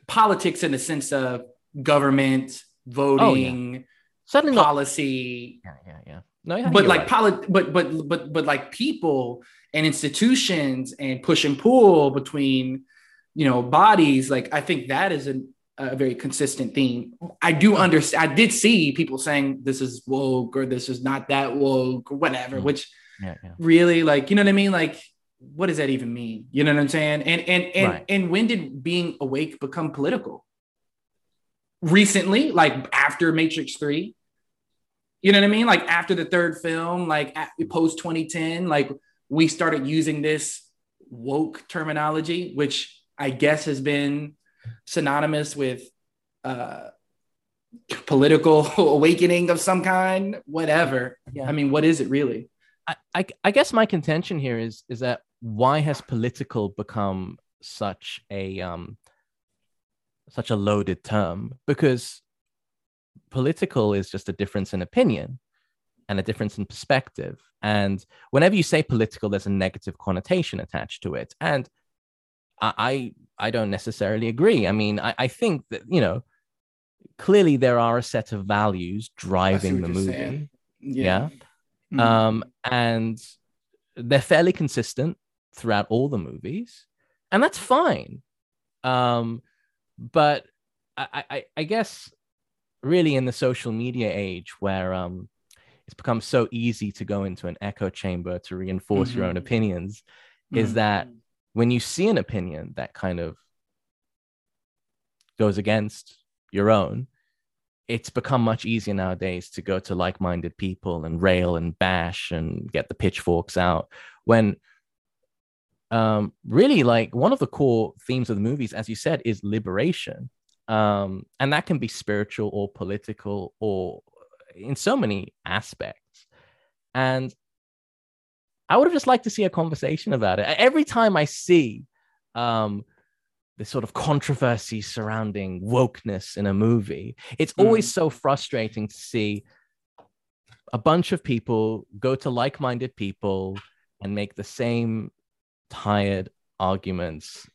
politics in the sense of government voting, certainly not. policy, Yeah, yeah, yeah. No, yeah, but like right. polit- but but but but like people and institutions and push and pull between you know bodies like i think that is a, a very consistent theme i do understand i did see people saying this is woke or this is not that woke or whatever Mm. which yeah, yeah. really like you know what i mean like what does that even mean you know what i'm saying and and and Right. and when did being awake become political recently like after matrix 3 you know what i mean? Like after the third film like post 2010 like we started using this woke terminology which i guess has been synonymous with uh political awakening of some kind whatever. Yeah. i mean what is it really? I, I, I guess my contention here is is that why has political become such a um such a loaded term? Because political is just a difference in opinion and a difference in perspective. And whenever you say political, there's a negative connotation attached to it. And I I, I don't necessarily agree. I mean, I, I think that, you know, clearly there are a set of values driving the movie. saying. Yeah. Mhm. Um, and they're fairly consistent throughout all the movies, and that's fine. Um, but I, I, I guess really in the social media age where um, it's become so easy to go into an echo chamber to reinforce your own Mhm. opinions, is Mhm. that when you see an opinion that kind of goes against your own, it's become much easier nowadays to go to like-minded people and rail and bash and get the pitchforks out when um really like one of the core themes of the movies as you said is liberation. Um and that can be spiritual or political or in so many aspects. And i would have just liked to see a conversation about it. Every time i see um this sort of controversy surrounding wokeness in a movie. It's always so frustrating to see a bunch of people go to like minded people and make the same tired arguments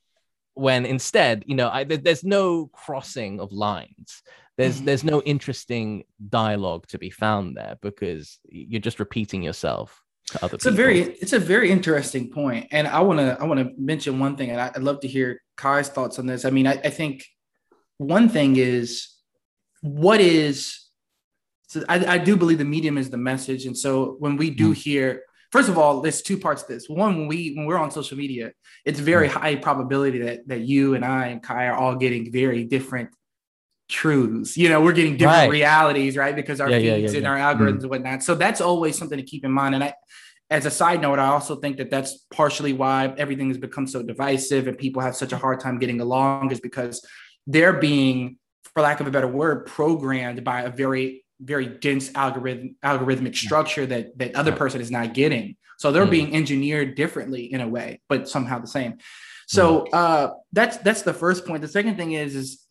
when instead, you know, I, there's no crossing of lines. There's Mhm. there's no interesting dialogue to be found there because you're just repeating yourself to other It's a very it's a very interesting point, and I want to I want to mention one thing, and I- I'd love to hear Kai's thoughts on this. I mean, I, I think one thing is what is so I, I do believe the medium is the message, and so when we do hear, first of all, there's two parts to this. One, when we when we're on social media, it's very mm. high probability that that you and I and Kai are all getting very different truths. You know, we're getting different Right. realities, right? Because our Yeah, feeds yeah, and yeah. our mm-hmm. algorithms and whatnot. So that's always something to keep in mind. And I, as a side note, I also think that that's partially why everything has become so divisive and people have such a hard time getting along, is because they're being, for lack of a better word, programmed by a very, very dense algorithm algorithmic structure that that other person is not getting. So they're Mm. being engineered differently in a way, but somehow the same. So uh, that's that's the first point. The second thing is is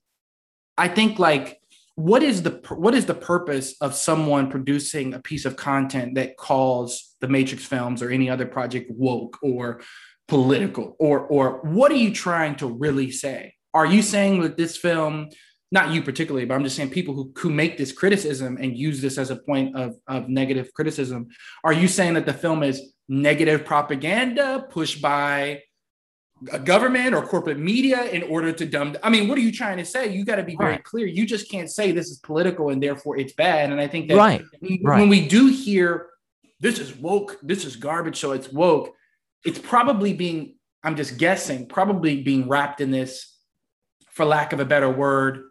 I think like what is the what is the purpose of someone producing a piece of content that calls the Matrix films or any other project woke or political or or what are you trying to really say? Are you saying that this film not you particularly, but I'm just saying people who, who make this criticism and use this as a point of, of negative criticism. Are you saying that the film is negative propaganda pushed by a government or corporate media in order to dumb? I mean, what are you trying to say? You got to be very Right. clear. You just can't say this is political and therefore it's bad. And I think that Right. when, Right. when we do hear this is woke, this is garbage, so it's woke, it's probably being, I'm just guessing, probably being wrapped in this, for lack of a better word,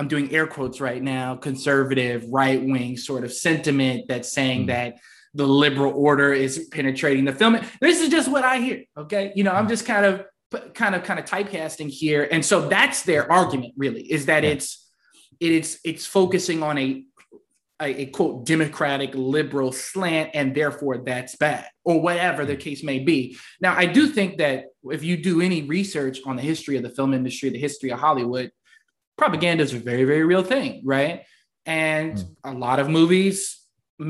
I'm doing air quotes right now, conservative, right wing sort of sentiment that's saying Mm. that the liberal order is penetrating the film. This is just what I hear. Okay. You know, I'm just kind of, kind of, kind of typecasting here. And so that's their argument really is that Yeah. it's, it's, it's focusing on a, a, a quote democratic liberal slant and therefore that's bad or whatever the case may be now i do think that if you do any research on the history of the film industry the history of hollywood propaganda is a very very real thing right and Mm. a lot of movies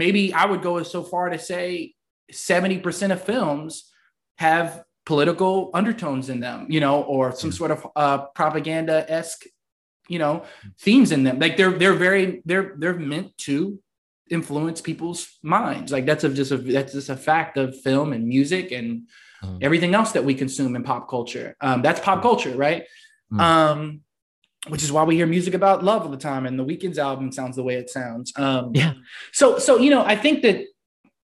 maybe i would go so far to say 70% of films have political undertones in them you know or some Mm. sort of uh, propaganda-esque you know themes in them like they're they're very they're they're meant to influence people's minds like that's a, just a that's just a fact of film and music and Mhm. everything else that we consume in pop culture um that's pop culture right Mhm. um which is why we hear music about love all the time and the Weeknd's album sounds the way it sounds. Um Yeah. so so you know i think that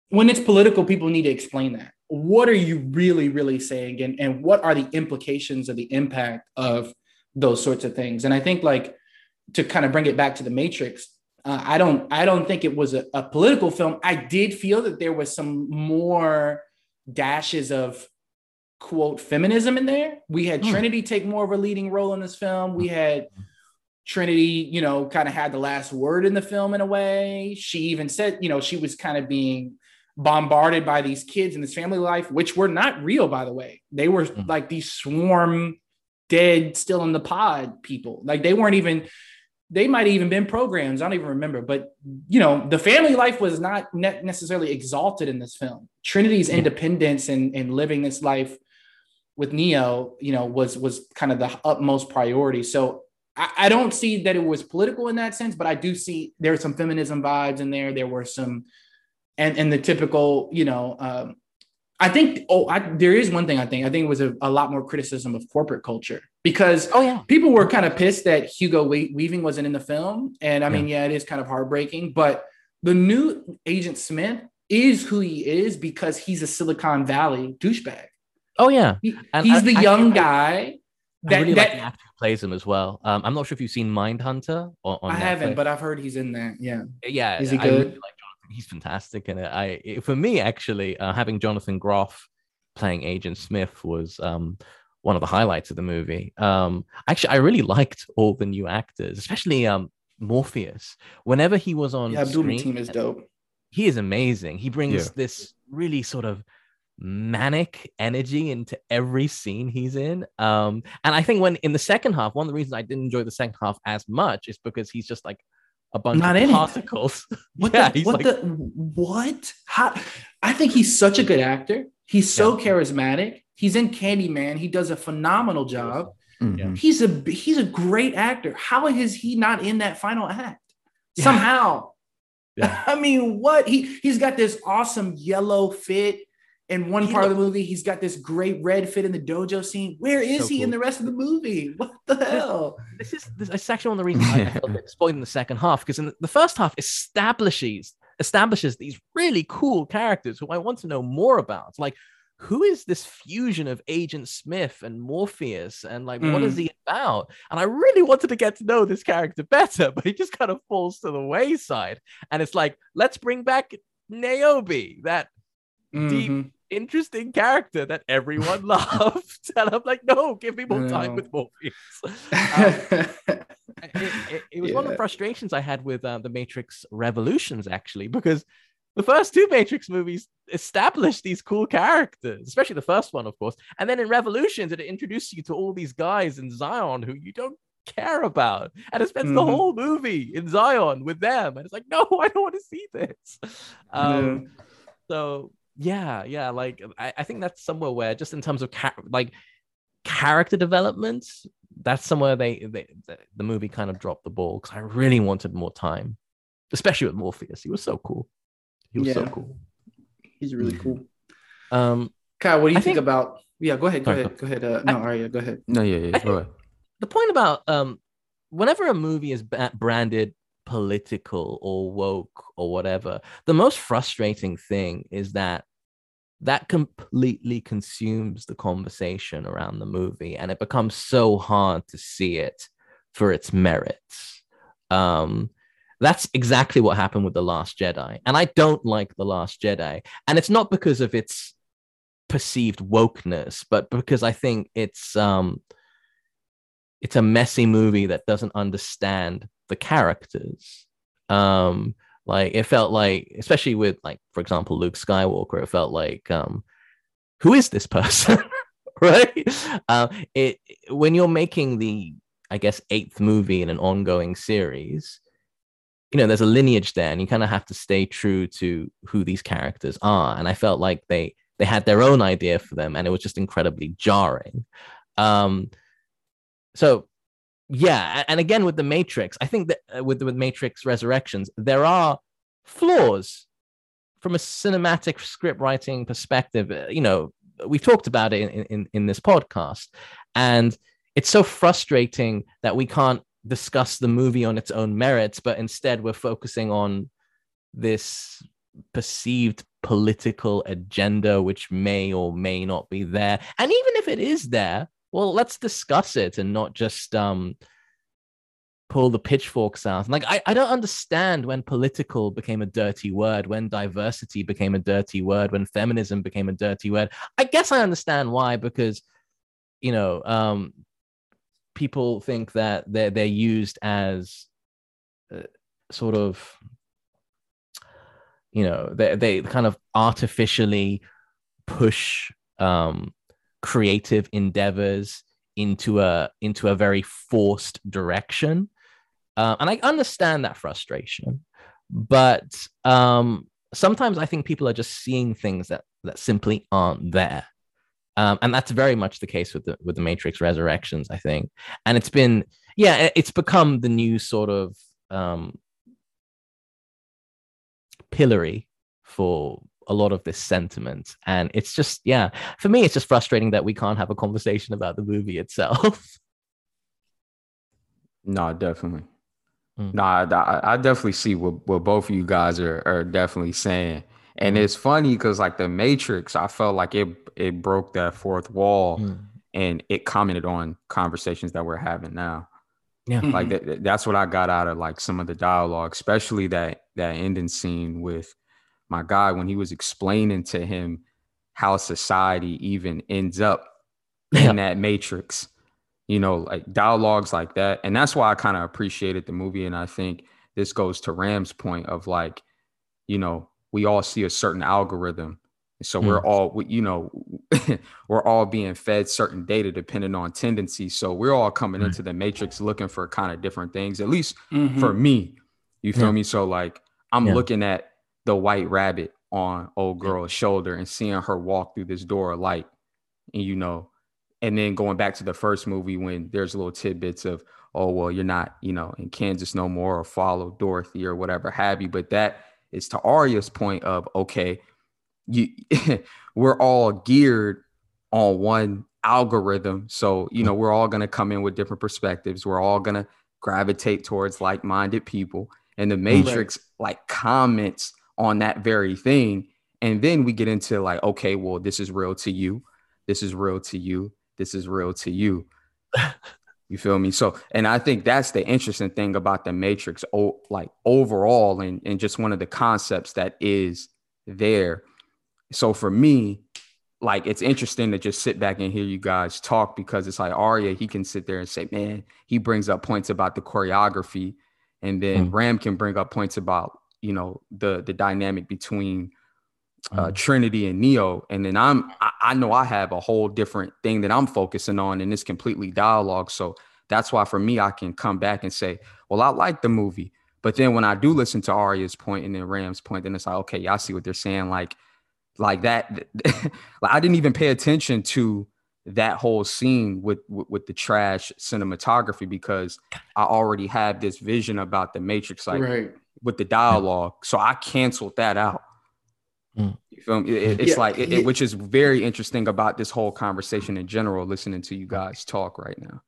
when it's political people need to explain that. What are you really really saying and and what are the implications of the impact of those sorts of things? And i think like to kind of bring it back to the matrix uh, i don't i don't think it was a, a political film. I did feel that there was some more dashes of quote feminism in there we had Hmm. trinity take more of a leading role in this film we had Trinity, you know, kind of had the last word in the film in a way. She even said, you know, she was kind of being bombarded by these kids in this family life, which were not real, by the way. They were Mm. like these swarm dead, still in the pod people. Like they weren't even, they might have even been programs. I don't even remember. But, you know, the family life was not ne- necessarily exalted in this film. Trinity's independence and, and living this life with Neo, you know, was was kind of the utmost priority. So I, I don't see that it was political in that sense, but I do see there were some feminism vibes in there. There were some, and and the typical, you know, um, I think. Oh, I, there is one thing I think. I think it was a, a lot more criticism of corporate culture because Oh yeah. people were kind of pissed that Hugo We- Weaving wasn't in the film, and I mean, yeah, it is kind of heartbreaking. But the new Agent Smith is who he is because he's a Silicon Valley douchebag. Oh yeah. He- And he's I- the I- young I- guy. I That, really that like the actor who plays him as well. Um, I'm not sure if you've seen Mindhunter or on I haven't, but I've heard he's in there. Yeah. yeah, Is he I really like Jonathan. He's fantastic in it. I it- for me actually uh, having Jonathan Groff playing Agent Smith was um one of the highlights of the movie. Um, actually, I really liked all the new actors, especially um Morpheus. Whenever he was on Yeah, Abdul screen, Mateen is dope. he is amazing. He brings Yeah. this really sort of manic energy into every scene he's in. Um, and I think when in the second half, one of the reasons I didn't enjoy the second half as much is because he's just like a bunch Not of in particles. What Yeah, the he's what like- the what? How I think he's such a good actor. He's so charismatic. He's in Candyman. He does a phenomenal job. Mhm. He's a he's a great actor. How is he not in that final act? Yeah. Somehow. Yeah. I mean, what? He he's got this awesome yellow fit in one He part of the movie. He's got this great red fit in the dojo scene. Where is So he in the rest of the movie? What the hell? this is this is actually one of the reasons I, I felt a bit spoiled in the second half because in the, the first half establishes establishes these really cool characters who I want to know more about. Like, who is this fusion of Agent Smith and Morpheus, and like, what is mm. he about? And I really wanted to get to know this character better, but he just kind of falls to the wayside. And it's like, let's bring back Niobe, that Deep. Mhm. interesting character that everyone loved. And I'm like, no, give me more I time with Morpheus. Um, it, it, it was one of the frustrations I had with uh, the Matrix Revolutions, actually, because the first two Matrix movies established these cool characters, especially the first one, of course. And then in Revolutions, it introduced you to all these guys in Zion who you don't care about. And it spends the Mhm. whole movie in Zion with them. And it's like, no, I don't want to see this. Um, so yeah, yeah, like I, I think that's somewhere where just in terms of ca- like character development, that's somewhere they, they the movie kind of dropped the ball because I really wanted more time, especially with Morpheus. He was so cool. He was so cool. He's really Mhm. cool. Um, Kyle, what do you think, think- about? Yeah, go ahead. Go Sorry, ahead. Go ahead. Uh, no, Arya, go ahead. No, yeah, yeah. Go ahead. the point about um, whenever a movie is branded political or woke or whatever, the most frustrating thing is that that completely consumes the conversation around the movie, and it becomes so hard to see it for its merits. Um, that's exactly what happened with the Last Jedi, and I don't like the Last Jedi, and it's not because of its perceived wokeness, but because I think it's um it's a messy movie that doesn't understand the characters. Um like it felt like especially with like for example Luke Skywalker it felt like um who is this person? right? Uh, it when you're making the I guess eighth movie in an ongoing series, you know, there's a lineage there, and you kind of have to stay true to who these characters are. And I felt like they they had their own idea for them, and it was just incredibly jarring. Um, so yeah, and again with the Matrix, I think that uh, with with Matrix Resurrections, there are flaws from a cinematic script writing perspective. Uh, You know, we've talked about it in, in, in this podcast, and it's so frustrating that we can't discuss the movie on its own merits, but instead we're focusing on this perceived political agenda which may or may not be there and even if it is there well let's discuss it and not just um pull the pitchforks out. Like I, I don't understand when political became a dirty word when diversity became a dirty word when feminism became a dirty word. I guess i understand why because you know um people think that they're they're used as uh, sort of you know they they kind of artificially push um creative endeavors into a into a very forced direction. Uh, and i understand that frustration but um sometimes i think people are just seeing things that that simply aren't there. Um, and that's very much the case with the with the matrix resurrections i think. And it's been yeah it's become the new sort of um pillory for a lot of this sentiment and it's just yeah for me it's just frustrating that we can't have a conversation about the movie itself No, definitely. Mm. No, I, I, definitely see what, what both of you guys are, are definitely saying. And Mhm. it's funny because like the Matrix, I felt like it it broke that fourth wall Mm. and it commented on conversations that we're having now. Yeah. Like Mhm. that, that's what I got out of like some of the dialogue, especially that that ending scene with my guy when he was explaining to him how society even ends up Yeah. in that matrix you know like dialogues like that and that's why i kind of appreciated the movie and i think this goes to ram's point of like you know we all see a certain algorithm so we're all we- you know we're all being fed certain data depending on tendencies so we're all coming Right. into the matrix looking for kind of different things at least Mhm. for me you feel Yeah. me so like i'm Yeah. looking at the white rabbit on old girl's shoulder and seeing her walk through this door of light and you know and then going back to the first movie when there's little tidbits of oh well you're not you know in kansas no more or follow dorothy or whatever have you but that is to arya's point of okay you we're all geared on one algorithm so you know we're all going to come in with different perspectives. We're all going to gravitate towards like-minded people and the mm-hmm. matrix like comments on that very thing. And then we get into like okay well this is real to you. This is real to you. This is real to you. You feel me? So and i think that's the interesting thing about the matrix o- like overall and, and just one of the concepts that is there. So for me like it's interesting to just sit back and hear you guys talk because it's like Arya, he can sit there and say, man, he brings up points about the choreography, and then Mm. Ram can bring up points about you know the the dynamic between uh, Mm. Trinity and Neo, and then I'm I, I know I have a whole different thing that I'm focusing on, and it's completely dialogue. So that's why for me, I can come back and say, well, I like the movie, but then when I do listen to Arya's point and then Ram's point, then it's like, okay, y'all see what they're saying, like like that. like I didn't even pay attention to that whole scene with, with with the trash cinematography because I already had this vision about the Matrix, like right. With the dialogue. So I canceled that out. Mm. You feel me? It- it's Yeah, like, it, yeah. which is very interesting about this whole conversation in general. Listening to you guys talk right now.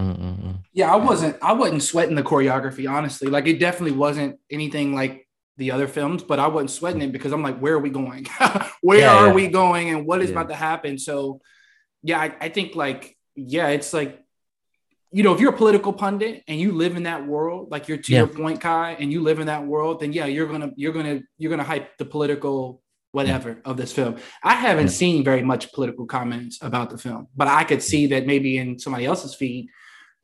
Mm-mm-mm. Yeah, I wasn't I wasn't sweating the choreography, honestly. Like it definitely wasn't anything like the other films, but I wasn't sweating it because I'm like, where are we going? where Yeah, are yeah. we going and what is Yeah. about to happen? So yeah, I, I think like, yeah, it's like, you know, if you're a political pundit and you live in that world, like you're to Yeah. your point, Kai, and you live in that world, then yeah, you're gonna you're gonna you're gonna hype the political whatever of this film. I haven't Yeah. seen very much political comments about the film, but I could see that maybe in somebody else's feed,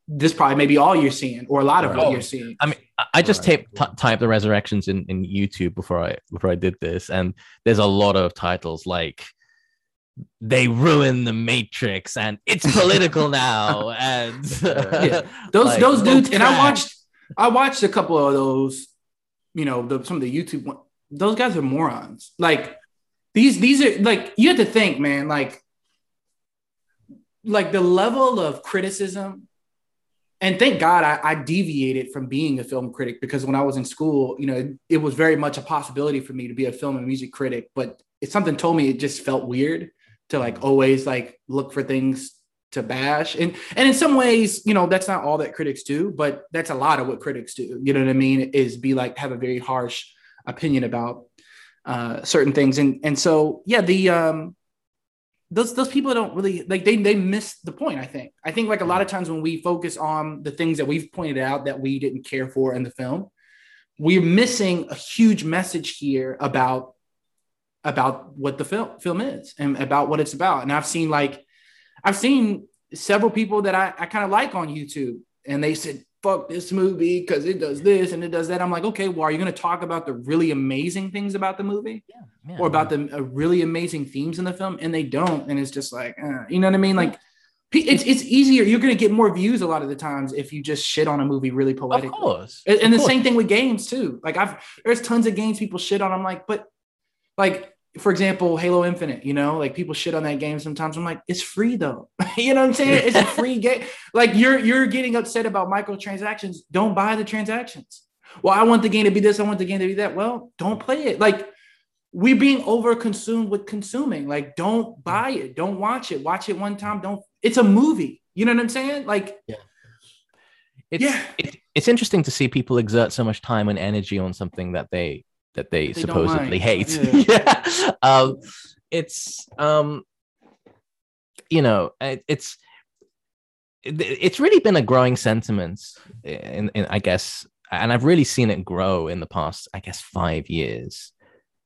this probably maybe all you're seeing or a lot of Right. what you're seeing. I mean, I- I just Right. taped, t- typed the resurrections in, in YouTube before I before I did this, and there's a lot of titles like "They ruin the Matrix" and "It's political now," and Yeah. Those like, those dudes, and I watched I watched a couple of those, you know, the, some of the YouTube one. Those guys are morons. Like these these are like you have to think, man. Like like the level of criticism. And thank God I, I deviated from being a film critic because when I was in school, you know, it, it was very much a possibility for me to be a film and music critic. But if something told me it just felt weird to like always like look for things to bash. And and in some ways you know that's not all that critics do but that's a lot of what critics do. You know what i mean? Is be like have a very harsh opinion about uh certain things. And and so yeah the um those those people don't really like they they miss the point i think. I think like a lot of times when we focus on the things that we've pointed out that we didn't care for in the film we're missing a huge message here about about what the film film is and about what it's about and i've seen like I've seen several people that I, I kind of like on YouTube, and they said, fuck this movie because it does this and it does that. I'm like, okay, well, are you going to talk about the really amazing things about the movie Yeah, or about the uh, really amazing themes in the film? And they don't. And it's just like, uh, you know what I mean? Like, it's, it's easier. You're going to get more views a lot of the times if you just shit on a movie really of course, And, and of the course. same thing with games too. Like I've there's tons of games people shit on. I'm like, but like for example, Halo Infinite, you know, like people shit on that game sometimes. I'm like, it's free though. you know what I'm saying? It's a free game. Like you're you're getting upset about microtransactions. Don't buy the transactions. Well, I want the game to be this, I want the game to be that. Well, don't play it. Like we're being over consumed with consuming. Like, don't buy it, don't watch it. Watch it one time. Don't it's a movie. You know what I'm saying? Like, it's, Yeah. it, it's interesting to see people exert so much time and energy on something that they that they, They supposedly hate. Yeah. Yeah. Um, it's um, you know, it, it's it, it's really been a growing sentiment in, in I guess, and I've really seen it grow in the past, I guess, five years.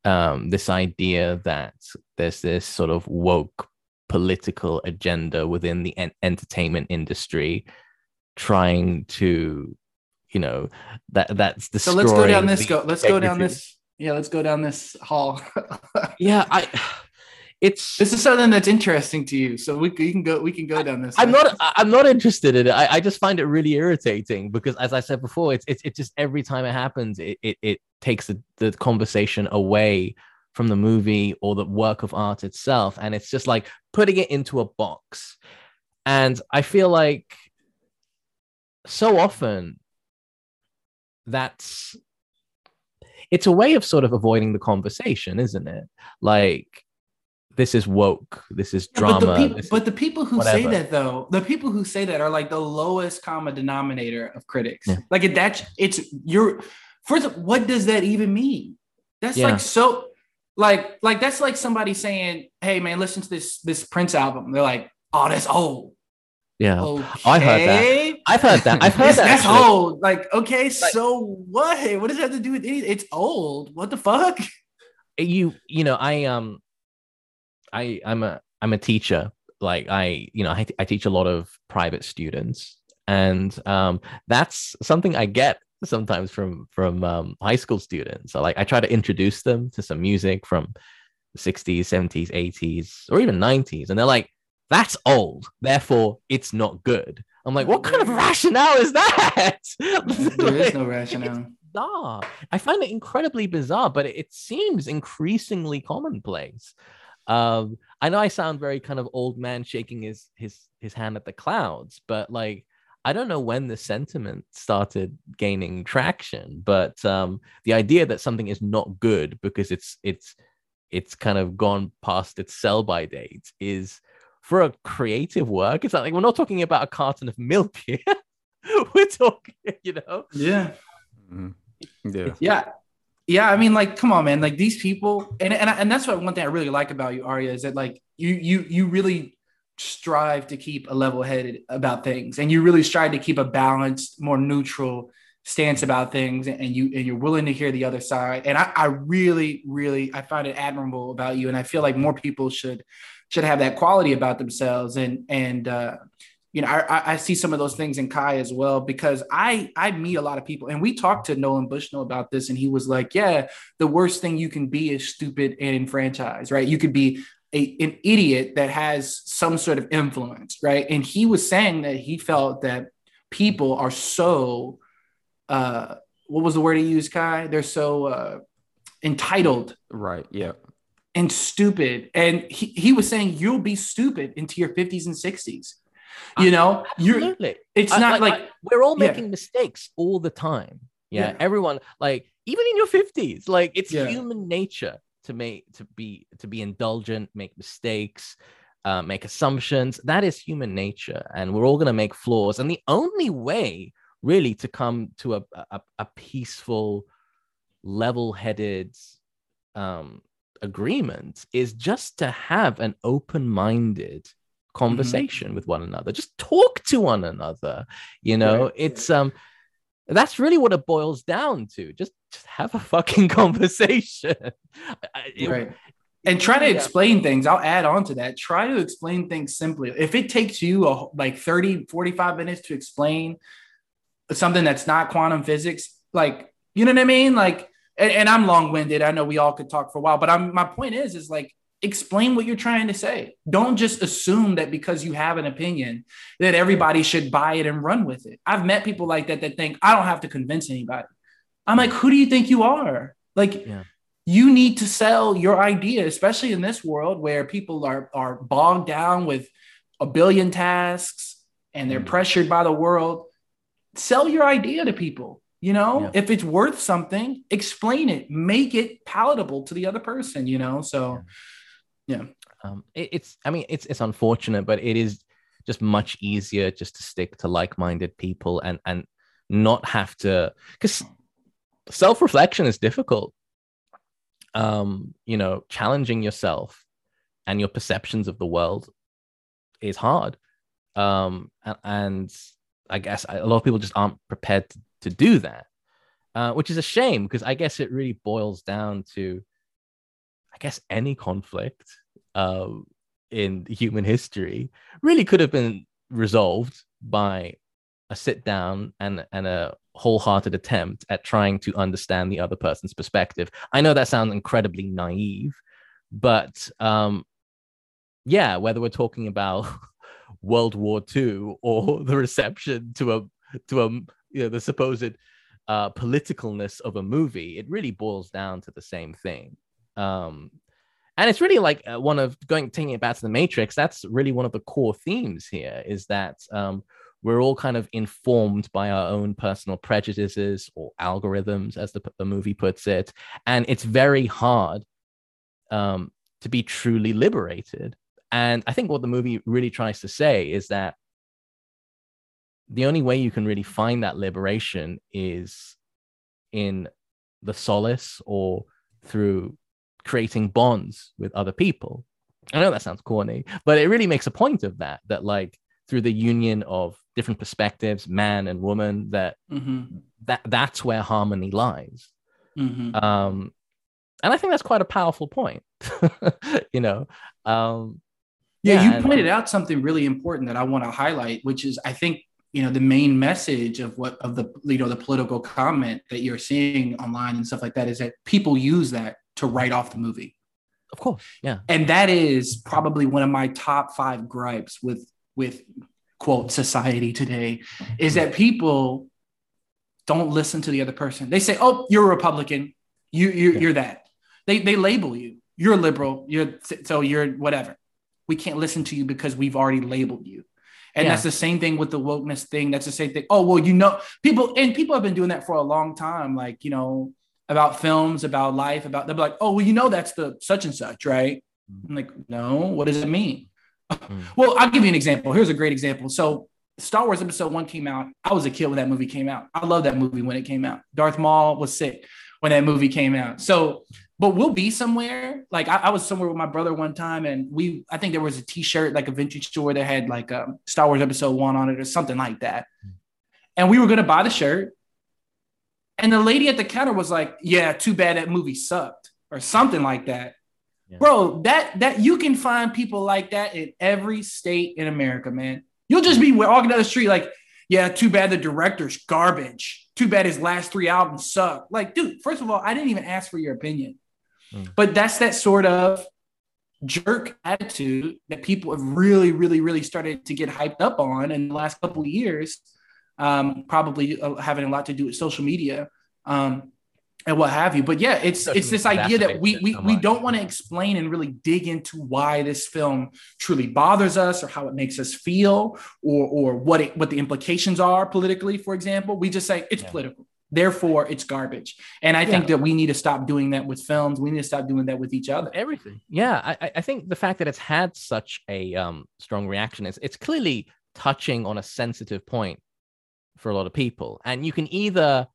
Um, this idea that there's this sort of woke political agenda within the en- entertainment industry trying to you know that that's the so let's go down this go. Let's go down this. Yeah, let's go down this hall. yeah i it's this is something that's interesting to you, so we, we can go. We can go down this. i'm not i'm not interested in it I, I just find it really irritating because as i said before it's it's, it's just every time it happens it it, it takes the, the conversation away from the movie or the work of art itself and it's just like putting it into a box and i feel like so often that's it's a way of sort of avoiding the conversation isn't it like this is woke this is Yeah, drama But the, people, but the people who say that though, the people who say that are like the lowest common denominator of critics. Yeah. Like it, that's it's you're first. of- What does that even mean? That's Yeah. like so, like like that's like somebody saying, "Hey man, listen to this this Prince album." They're like, "Oh, that's old." Yeah Okay. I heard that. i've heard that i've heard that that's actually. old. Like, okay, so what? What does that have to do with anything? It's old. What the fuck? you you know i um i i'm a i'm a teacher like i you know i, I teach a lot of private students and um that's something i get sometimes from from um, high school students so like i try to introduce them to some music from the 60s 70s 80s or even 90s and they're like that's old therefore it's not good i'm like what kind of rationale is that There is no rationale. bizarre. I find it incredibly bizarre, but it, it seems increasingly commonplace. um, I know I sound very kind of old man shaking his his his hand at the clouds, but like I don't know when the sentiment started gaining traction, but um, the idea that something is not good because it's it's it's kind of gone past its sell by date is for a creative work. It's like we're not talking about a carton of milk here. we're talking, you know. Yeah. Mhm. Yeah. Yeah. Yeah, I mean, like, come on, man. Like these people, and and and that's what one thing I really like about you, Arya, is that like you you you really strive to keep a level headed about things, and you really strive to keep a balanced, more neutral stance about things, and you and you're willing to hear the other side. And I, I really, really, I find it admirable about you, and I feel like more people should should have that quality about themselves. And and uh, you know, I, I- see some of those things in Kai as well because I I meet a lot of people, and we talked to Nolan Bushnell about this, and he was like, "Yeah, the worst thing you can be is stupid and enfranchised, right? You could be a, an idiot that has some sort of influence, right?" And he was saying that he felt that people are so, uh, what was the word he used, Kai? They're so uh, entitled Right. Yeah. And stupid. And he, he was saying you'll be stupid into your 50s and 60s. You know, you're Absolutely. it's I- not like, I- we're all yeah. making mistakes all the time. Yeah, Yeah. everyone like even in your 50s, like it's Yeah. human nature to make to be to be indulgent, make mistakes, uh, make assumptions. That is human nature, and we're all gonna make flaws. And the only way really to come to a a, a peaceful, level-headed um agreement is just to have an open-minded conversation with one another just talk to one another you know Right. it's um that's really what it boils down to just just have a fucking conversation it- right. And try to Yeah. explain things. I'll add on to that. Try to explain things simply. If it takes you a, like 30, 45 minutes to explain something that's not quantum physics, like, you know what I mean? Like, and, and I'm long winded. I know we all could talk for a while, but I'm, my point is, is like, explain what you're trying to say. Don't just assume that because you have an opinion that everybody should buy it and run with it. I've met people like that that think I don't have to convince anybody. I'm like, who do you think you are? Like, Yeah. you need to sell your idea, especially in this world where people are are bogged down with a billion tasks and they're Mm. pressured by the world. Sell your idea to people. You know, Yeah. if it's worth something, explain it, make it palatable to the other person. You know, so yeah. um it, it's i mean it's it's unfortunate but it is just much easier just to stick to like-minded people and and not have to because self-reflection is difficult um you know challenging yourself and your perceptions of the world is hard um and, and i guess a lot of people just aren't prepared to, to do that uh, which is a shame because i guess it really boils down to i guess any conflict um, in human history really could have been resolved by a sit down and, and a wholehearted attempt at trying to understand the other person's perspective. I know that sounds incredibly naive, but um, yeah, whether we're talking about World War II or the reception to a to a you know the supposed uh, politicalness of a movie, it really boils down to the same thing. Um, and it's really like uh, one of going taking it back to the matrix that's really one of the core themes here is that um, we're all kind of informed by our own personal prejudices or algorithms as the, the movie puts it and it's very hard um, to be truly liberated and i think what the movie really tries to say is that the only way you can really find that liberation is in the solace or through creating bonds with other people. I know that sounds corny, but it really makes a point of that, that like through the union of different perspectives, man and woman, that Mhm, that that's where harmony lies. mhm. Um, and I think that's quite a powerful point. you know, um, Yeah, Yeah, you and- pointed out something really important that I want to highlight, which is I think you know the main message of what of the you know the political comment that you're seeing online and stuff like that is that people use that to write off the movie. of course, yeah, And that is probably one of my top five gripes with with quote society today is that people don't listen to the other person. They say, "Oh, you're a Republican. You you Yeah. you're that." They they label you. you're liberal, you're so you're whatever. We can't listen to you because we've already labeled you. And yeah. that's the same thing with the wokeness thing. That's the same thing. Oh, well, you know, people and people have been doing that for a long time. Like, you know, about films, about life, about they're like, oh, well, you know, that's the such and such, right? I'm like, no, what does it mean? Mm. well, I'll give you an example. Here's a great example. So Star Wars Episode One came out. I was a kid when that movie came out. I love that movie when it came out. Darth Maul was sick when that movie came out. So, but we'll be somewhere. Like I, I, was somewhere with my brother one time, and we I think there was a T-shirt like a vintage store that had like a um, Star Wars Episode One on it or something like that. And we were gonna buy the shirt, and the lady at the counter was like, "Yeah, too bad that movie sucked," or something like that. Yeah. Bro, that that you can find people like that in every state in America, man. You'll just be walking down the street like, yeah, too bad the director's garbage. Too bad his last three albums suck. Like, dude, first of all, I didn't even ask for your opinion. Mm. But that's that sort of jerk attitude that people have really, really, really started to get hyped up on in the last couple of years. Um, probably uh, having a lot to do with social media. Um, and what have you. But yeah, it's Such it's this idea that we we, we don't want to explain and really dig into why this film truly bothers us or how it makes us feel or or what it what the implications are politically, for example. We just say it's yeah. political. Therefore, it's garbage. And I yeah. think that we need to stop doing that with films. We need to stop doing that with each other. Everything. Yeah. I, I think the fact that it's had such a um, strong reaction is it's clearly touching on a sensitive point for a lot of people. And you can either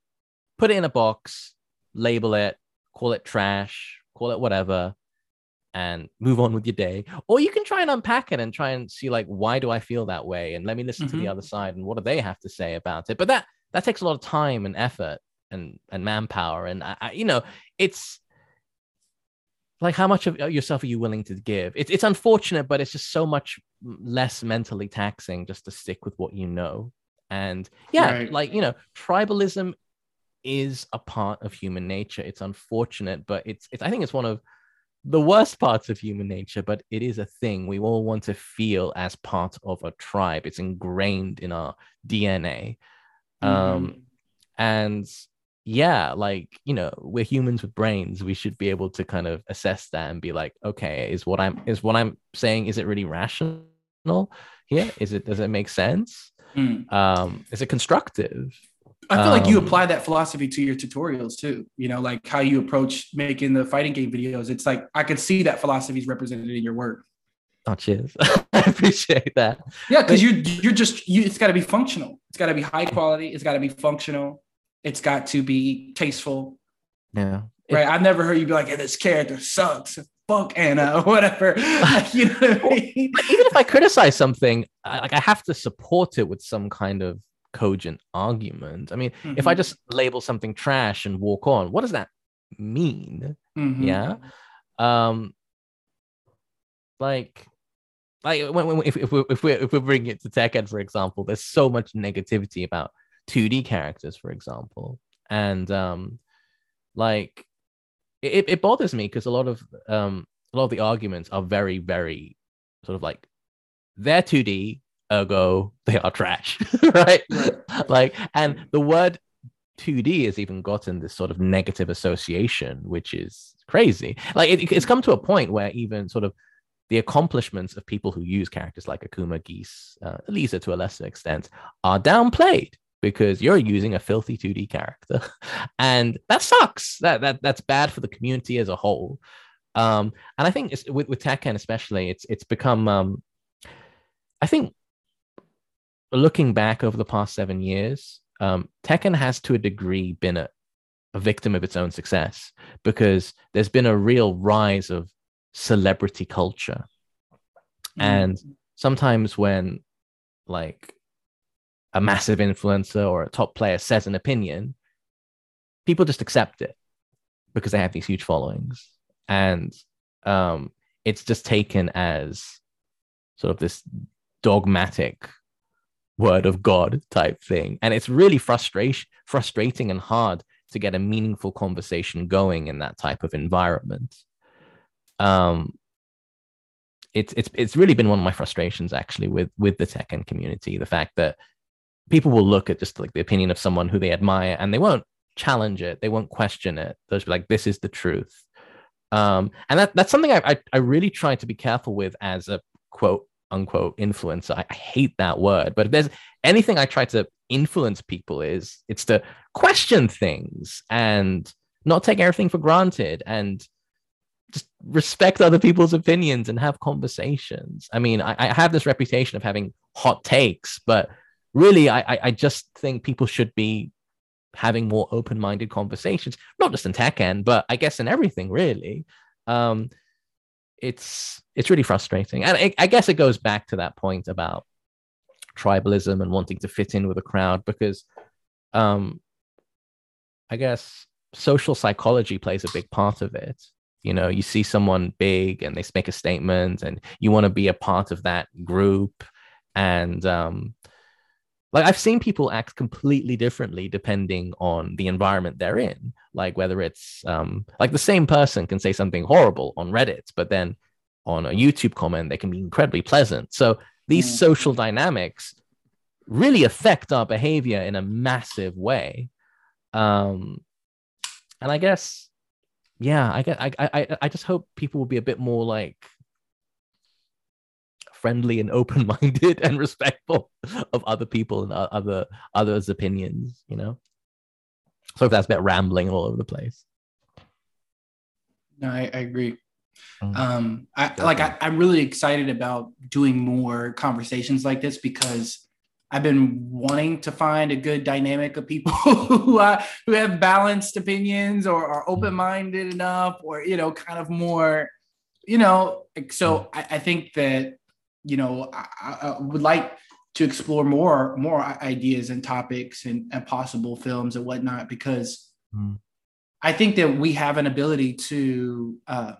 put it in a box label it, call it trash, call it whatever, and move on with your day. Or you can try and unpack it and try and see like why do I feel that way, and let me listen to the other side and what do they have to say about it. But that that takes a lot of time and effort and and manpower, and I, I, you know it's like how much of uh, yourself are you willing to give? It's it's unfortunate, but it's just so much less mentally taxing just to stick with what you know. And yeah, right. like you know, tribalism is a part of human nature. It's unfortunate, but it's, it's I think it's one of the worst parts of human nature, but it is a thing. We all want to feel as part of a tribe. It's ingrained in our DNA. Mm-hmm. Um, and yeah, like, you know, we're humans with brains. We should be able to kind of assess that and be like, okay, is what I'm is what I'm saying, is it really rational here? Is it does it make sense? Mm. Um, is it constructive? I feel um, like you um, apply that philosophy to your tutorials too. You know, like how you approach making the fighting game videos. It's like I could see that philosophy is represented in your work. Oh, cheers! I appreciate that. Yeah, because you're you're just you. It's got to be functional. It's got to be high quality. It's got to be functional. It's got to be tasteful. Yeah. Right. I've never heard you be like, hey, "This character sucks." Fuck Anna, or whatever. like, you know what I mean? But Even if I criticize something, I, like I have to support it with some kind of cogent argument. I mean, mm-hmm. if I mm-hmm. just label something trash and walk on, what does that mean? Mm-hmm. Yeah. Um, like, like when, when if, if we if we if we bring it to Tekken, for example, there's so much negativity about 2D characters, for example, and um, like it, it bothers me because a lot of um a lot of the arguments are very very sort of like they're 2D, ergo they are trash right? Like and the word 2d has even gotten this sort of negative association which is crazy. Like it, it's come to a point where even sort of the accomplishments of people who use characters like akuma geese uh, lisa to a lesser extent are downplayed because you're using a filthy 2d character. And that sucks. That, that that's bad for the community as a whole. Um, and i think with, with tekken especially it's it's become um, i think looking back over the past seven years, um, Tekken has to a degree been a, a victim of its own success because there's been a real rise of celebrity culture. Mm. And sometimes when like a massive influencer or a top player says an opinion, people just accept it because they have these huge followings. And um, it's just taken as sort of this dogmatic word of God type thing. And it's really frustration, frustrating and hard to get a meaningful conversation going in that type of environment. Um, it's it's it's really been one of my frustrations actually with with the Tekken community. The fact that people will look at just like the opinion of someone who they admire and they won't challenge it, they won't question it. They'll be like, "This is the truth." Um, and that, that's something I, I, I really try to be careful with as a quote unquote influencer. I, I hate that word, but if there's anything I try to influence people is it's to question things and not take everything for granted and just respect other people's opinions and have conversations. I mean, I, I have this reputation of having hot takes, but really, I, I just think people should be having more open-minded conversations, not just in Tekken, but I guess in everything really. Um, it's it's really frustrating, and I, I guess it goes back to that point about tribalism and wanting to fit in with a crowd because, um, I guess social psychology plays a big part of it. You know, you see someone big and they make a statement, and you want to be a part of that group, and um, like I've seen people act completely differently depending on the environment they're in. Like whether it's um, like the same person can say something horrible on Reddit, but then on a YouTube comment they can be incredibly pleasant. So these mm. social dynamics really affect our behavior in a massive way. Um, and I guess, yeah, I get, I, I, I just hope people will be a bit more like friendly and open-minded and respectful of other people and other others' opinions. You know. So if that's a bit rambling all over the place. No, I, I agree. Mm-hmm. Um, I like I, I'm really excited about doing more conversations like this because I've been wanting to find a good dynamic of people who uh, who have balanced opinions or are open minded enough, or you know, kind of more, you know. So mm. I, I think that you know, I, I, would like to explore more more ideas and topics and, and possible films and whatnot because mm. I think that we have an ability to uh,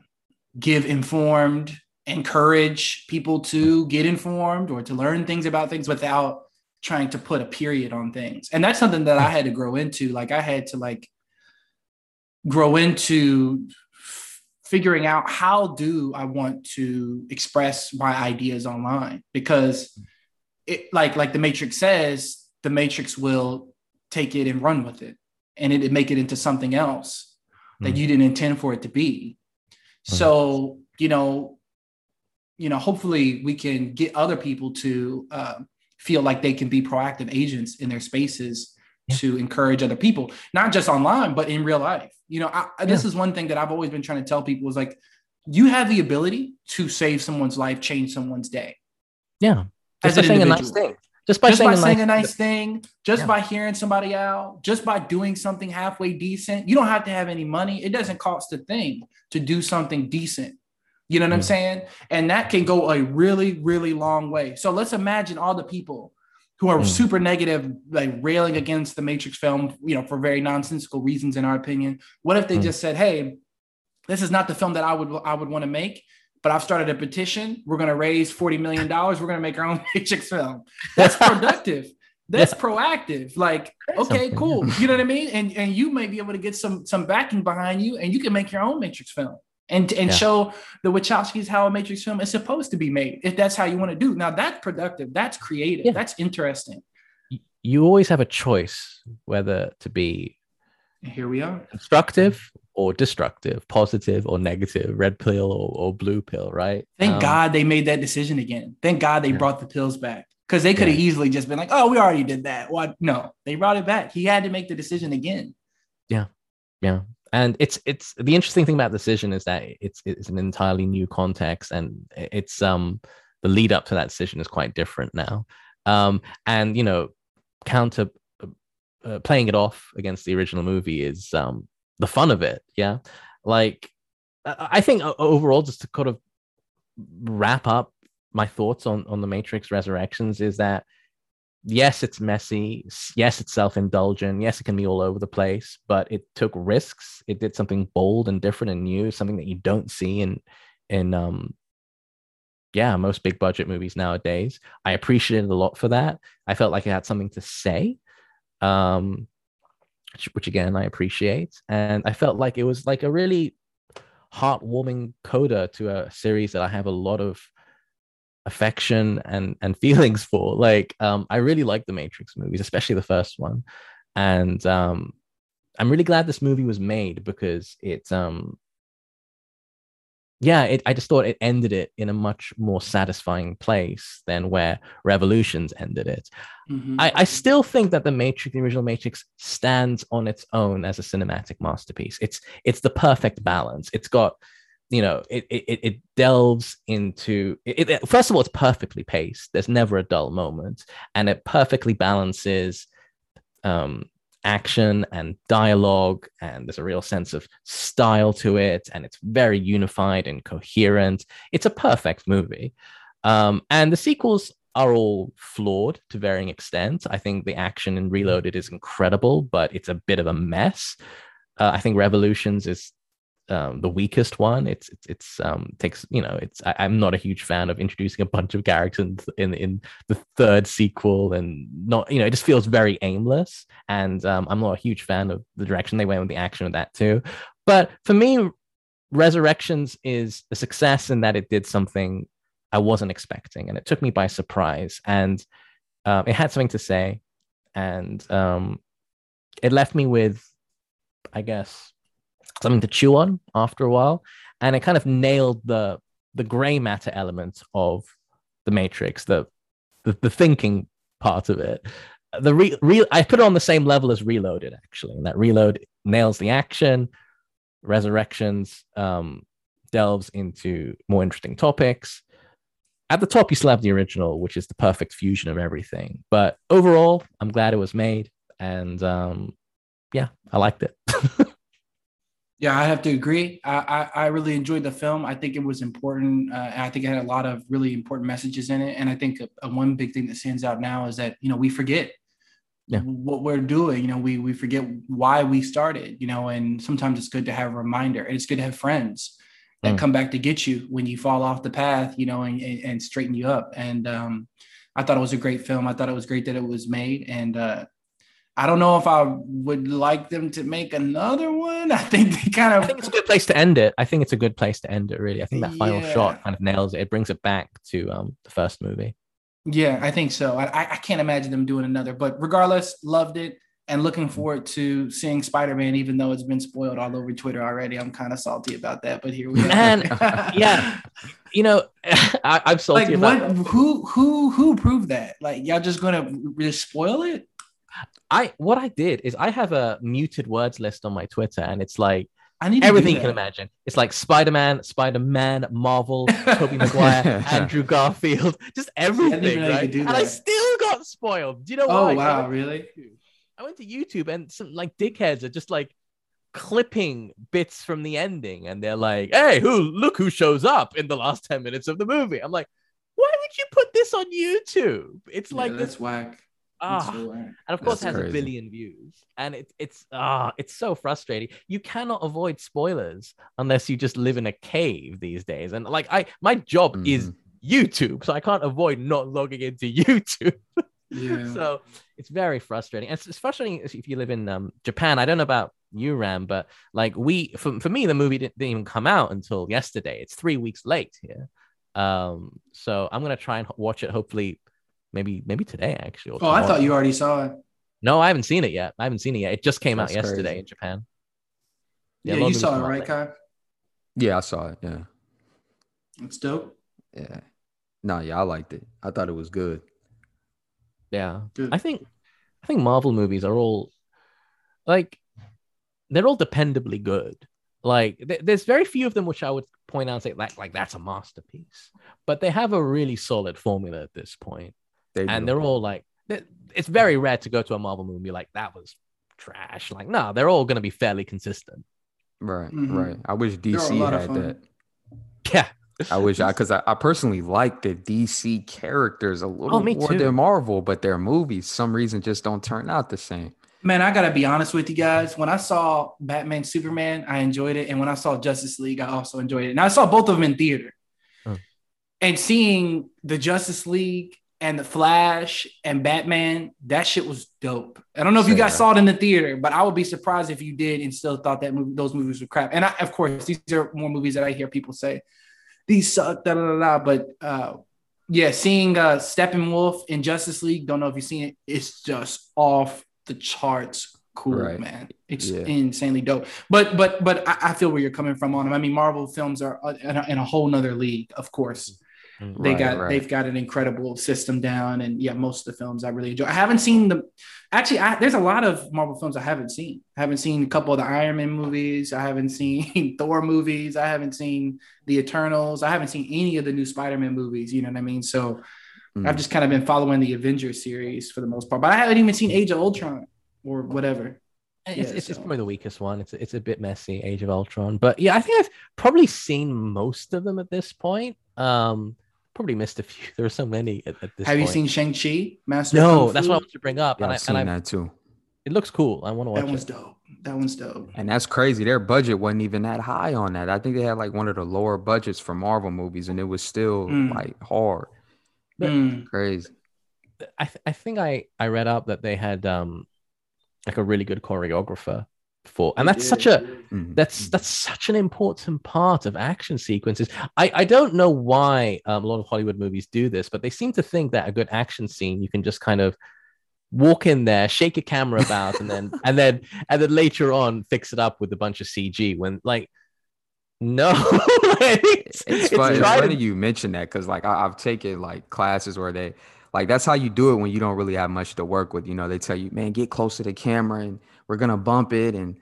give informed, encourage people to get informed or to learn things about things without trying to put a period on things. And that's something that I had to grow into. Like I had to like grow into figuring out how do I want to express my ideas online because it like like the matrix says the matrix will take it and run with it and it, make it into something else mm. that hmm. you didn't intend for it to be mm. so you know you know hopefully we can get other people to uh, feel like they can be proactive agents in their spaces yeah. to encourage other people not just online but in real life you know, I, this is one thing that I've always been trying to tell people is like, you have the ability to save someone's life, change someone's day. Yeah. Just by saying a nice thing. Just by, just saying, by a, saying nice a nice thing, just yeah. by hearing somebody out, just by doing something halfway decent. You don't have to have any money. It doesn't cost a thing to do something decent. You know what mm. I'm saying? And that can go a really, really long way. So let's imagine all the people who are mm. super negative, like railing against the Matrix film, you know, for very nonsensical reasons, in our opinion. What if they mm. just said, "Hey, this is not the film that I would I would want to make, but I've started a petition. We're going to raise forty million dollars. We're going to make our own Matrix film." That's productive. That's yeah. proactive. Like, okay, cool. You know what I mean? And and you may be able to get some some backing behind you, and you can make your own Matrix film and and yeah. show the Wachowskis how a Matrix film is supposed to be made. If that's how you want to do, now that's productive, that's creative, yeah. that's interesting. You always have a choice whether to be. Here we are. Constructive or destructive, positive or negative, red pill or, or blue pill, right? Thank um, God they made that decision again. Thank God they yeah. brought the pills back because they could have easily just been like, "Oh, we already did that." What? No, they brought it back. He had to make the decision again. Yeah, yeah and it's it's the interesting thing about the decision is that it's it's an entirely new context and it's um the lead up to that decision is quite different now. Um and you know counter uh, uh playing it off against the original movie is um the fun of it yeah? Like i think overall just to kind of wrap up my thoughts on on the matrix resurrections is that yes, it's messy. Yes, it's self indulgent. Yes, it can be all over the place, but it took risks. It did something bold and different and new, something that you don't see in, in, um, yeah, most big budget movies nowadays. I appreciated a lot for that. I felt like it had something to say, um, which, which again, I appreciate. And I felt like it was like a really heartwarming coda to a series that I have a lot of affection and and feelings for like um i really like the matrix movies especially the first one and um i'm really glad this movie was made because it um yeah, it, I just thought it ended it in a much more satisfying place than where Revolutions ended it. Mhm. I, I still think that the Matrix, the original Matrix, stands on its own as a cinematic masterpiece. It's it's the perfect balance. It's got, you know, it it, it delves into it, it- First of all, it's perfectly paced. There's never a dull moment, and it perfectly balances um, action and dialogue, and there's a real sense of style to it, and it's very unified and coherent. It's a perfect movie. Um, and the sequels are all flawed to varying extents. I think the action in Reloaded is incredible, but it's a bit of a mess. Uh, I think Revolutions is um, the weakest one. It's it's, it's um, takes you know it's I, I'm not a huge fan of introducing a bunch of characters in, in in the third sequel and not you know it just feels very aimless. And um, I'm not a huge fan of the direction they went with the action of that too. But for me, Resurrections is a success in that it did something I wasn't expecting, and it took me by surprise. And um, it had something to say, and um, it left me with, I guess, something to chew on after a while, and it kind of nailed the the gray matter element of the Matrix, the the, the thinking part of it. The re, re, I put it on the same level as Reloaded, actually, and that Reload nails the action. Resurrections um, delves into more interesting topics at the top you still have the original which is the perfect fusion of everything but overall i'm glad it was made and um yeah i liked it Yeah, I have to agree. I, I, I really enjoyed the film. I think it was important. Uh, and I think it had a lot of really important messages in it. And I think a, a one big thing that stands out now is that you know we forget Yeah. what we're doing. You know, we we forget why we started. You know, and sometimes it's good to have a reminder, and it's good to have friends that Mm. come back to get you when you fall off the path. You know, and and, and straighten you up. And um, I thought it was a great film. I thought it was great that it was made. And uh, I don't know if I would like them to make another one. I think they kind of i think it's a good place to end it i think it's a good place to end it really i think that final Yeah. shot kind of nails it it brings it back to um the first movie Yeah, I think so. I, I- can't imagine them doing another, but regardless, loved it and looking forward to seeing Spider Man, even though it's been spoiled all over Twitter already. I'm kind of salty about that, but here we are. Man, yeah. you know I, i'm salty like about what? Who who who proved that? Like y'all just gonna just spoil it? I what i did is i have a muted words list on my twitter and it's like I need everything you can imagine. It's like Spider Man, Spider Man, Marvel, Tobey Maguire, Andrew Garfield, just everything, know you right? And I still got spoiled. Do you know Oh why? wow, I went, really? I went to YouTube and some like dickheads are just like clipping bits from the ending, and they're like, "Hey, who? Look who shows up in the last ten minutes of the movie." I'm like, "Why would you put this on YouTube?" It's like yeah, this. that's whack. Ah, so and of course, it That's has crazy. a billion views, and it, it's ah, it's so frustrating. You cannot avoid spoilers unless you just live in a cave these days. And like I, my job is Mhm. YouTube, so I can't avoid not logging into YouTube. Yeah. so it's very frustrating. And it's, frustrating if if you live in um, Japan. I don't know about you, Ram, but like we, for, for me, the movie didn't, didn't even come out until yesterday. It's three weeks late here. Um, so I'm gonna try and watch it. Hopefully, maybe maybe today actually. oh, I thought you already saw it. No, I haven't seen it yet. I haven't seen it yet. It just came out That's yesterday crazy. in Japan. Yeah, a lot you saw it, right, late. Kai? Yeah, I saw it. Yeah. It's dope. Yeah. No, yeah, I liked it. I thought it was good. Yeah, Good. I think I think Marvel movies are all like they're all dependably good. Like th- there's very few of them which I would point out and say like like that's a masterpiece, but they have a really solid formula at this point, They and do. they're all like it's very rare to go to a Marvel movie like that was trash. Like no, they're all going to be fairly consistent. right, Mhm. right. I wish DC had that. Yeah, I wish I because I, I personally like the DC characters a little Oh, more too. than Marvel, but their movies some reason just don't turn out the same. Man, I gotta be honest with you guys. When I saw Batman Superman, I enjoyed it, and when I saw Justice League, I also enjoyed it. And I saw both of them in theater. Oh. And seeing the Justice League and the Flash and Batman, that shit was dope. I don't know if you guys Same. saw it in the theater, but I would be surprised if you did and still thought that movie, those movies were crap. And I, of course, these are more movies that I hear people say these suck, da da da da. But uh, yeah, seeing uh, Steppenwolf in Justice League, don't know if you've seen it, it's just off the charts cool, Right. man. It's Yeah. insanely dope. But but but I, I feel where you're coming from on them. I mean, Marvel films are uh, in a, in a whole nother league, of course. They Right, got right. they've got an incredible system down, and yeah, most of the films I really enjoy. I haven't seen the actually. I, there's a lot of Marvel films I haven't seen. I haven't seen a couple of the Iron Man movies. I haven't seen Thor movies. I haven't seen the Eternals. I haven't seen any of the new Spider-Man movies. You know what I mean? So Mm. I've just kind of been following the Avengers series for the most part. But I haven't even seen Age of Ultron or whatever. It's, Yeah, it's, it's probably the weakest one. It's it's a bit messy, Age of Ultron, but yeah, I think I've probably seen most of them at this point. Um, probably missed a few. There are so many at, at this. Have you seen Shang Chi? Master. No, Kung that's Fu? what I wanted to bring up, Yeah, and, I, I've seen and I, that too. it looks cool. I want to watch That one's it. dope. That one's dope. And that's crazy. Their budget wasn't even that high on that. I think they had like one of the lower budgets for Marvel movies, and it was still Mm. like hard. Mm. Crazy. I th- I think I I read up that they had um like a really good choreographer for, and that's such a Mhm. that's that's such an important part of action sequences. I I don't know why um, a lot of Hollywood movies do this, but they seem to think that a good action scene you can just kind of walk in there, shake a camera about, and then and then and then later on fix it up with a bunch of CG. When like no, it's, It's, funny, it's tried funny and- you mentioned that because like I, I've taken like classes where they like that's how you do it when you don't really have much to work with. You know, they tell you, man, get close to the camera and we're gonna bump it and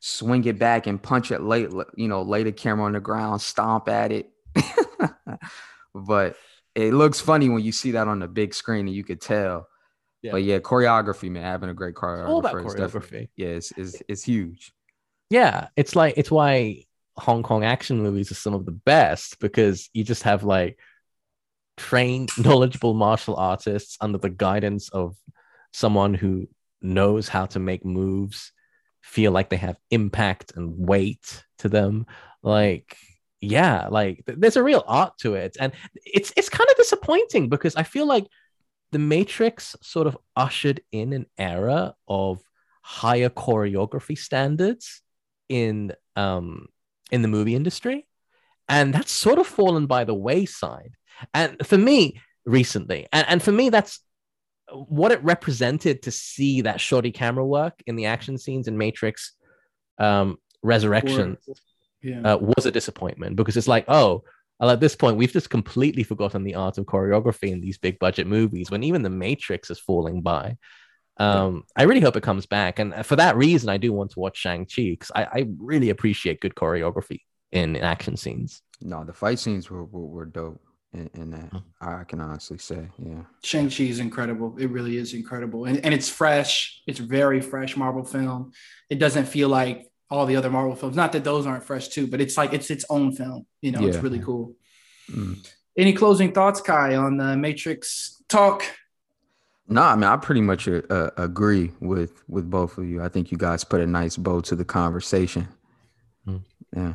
swing it back and punch it late, you know, lay the camera on the ground, stomp at it. but it looks funny when you see that on the big screen and you could tell. Yeah. But yeah, choreography, man, having a great choreographer. all about is choreography. Yeah, it's, it's, it's huge. yeah it's like it's why hong kong action movies are some of the best because you just have like trained knowledgeable martial artists under the guidance of someone who knows how to make moves feel like they have impact and weight to them. Like yeah like th- there's a real art to it. And it's it's kind of disappointing because i feel like the matrix sort of ushered in an era of higher choreography standards in um in the movie industry. And that's sort of fallen by the wayside. And for me recently and, and for me that's what it represented to see that shoddy camera work in the action scenes in matrix um resurrection Yeah. uh, was a disappointment because it's like oh well, at this point we've just completely forgotten the art of choreography in these big budget movies when even the matrix is falling by. Um i really hope it comes back. And for that reason i do want to watch shang-chi because I, I really appreciate good choreography in, in action scenes. No, the fight scenes were, were, were dope in, in that. Mhm. I can honestly say, yeah. Shang-Chi is incredible. It really is incredible. And, and it's fresh. It's very fresh Marvel film. It doesn't feel like all the other Marvel films. Not that those aren't fresh too, but it's like it's its own film. You know, it's really cool. Mm. Any closing thoughts, Kai, on the Matrix talk? No, I mean I pretty much uh, uh, agree with with both of you. I think you guys put a nice bow to the conversation. Mm. Yeah.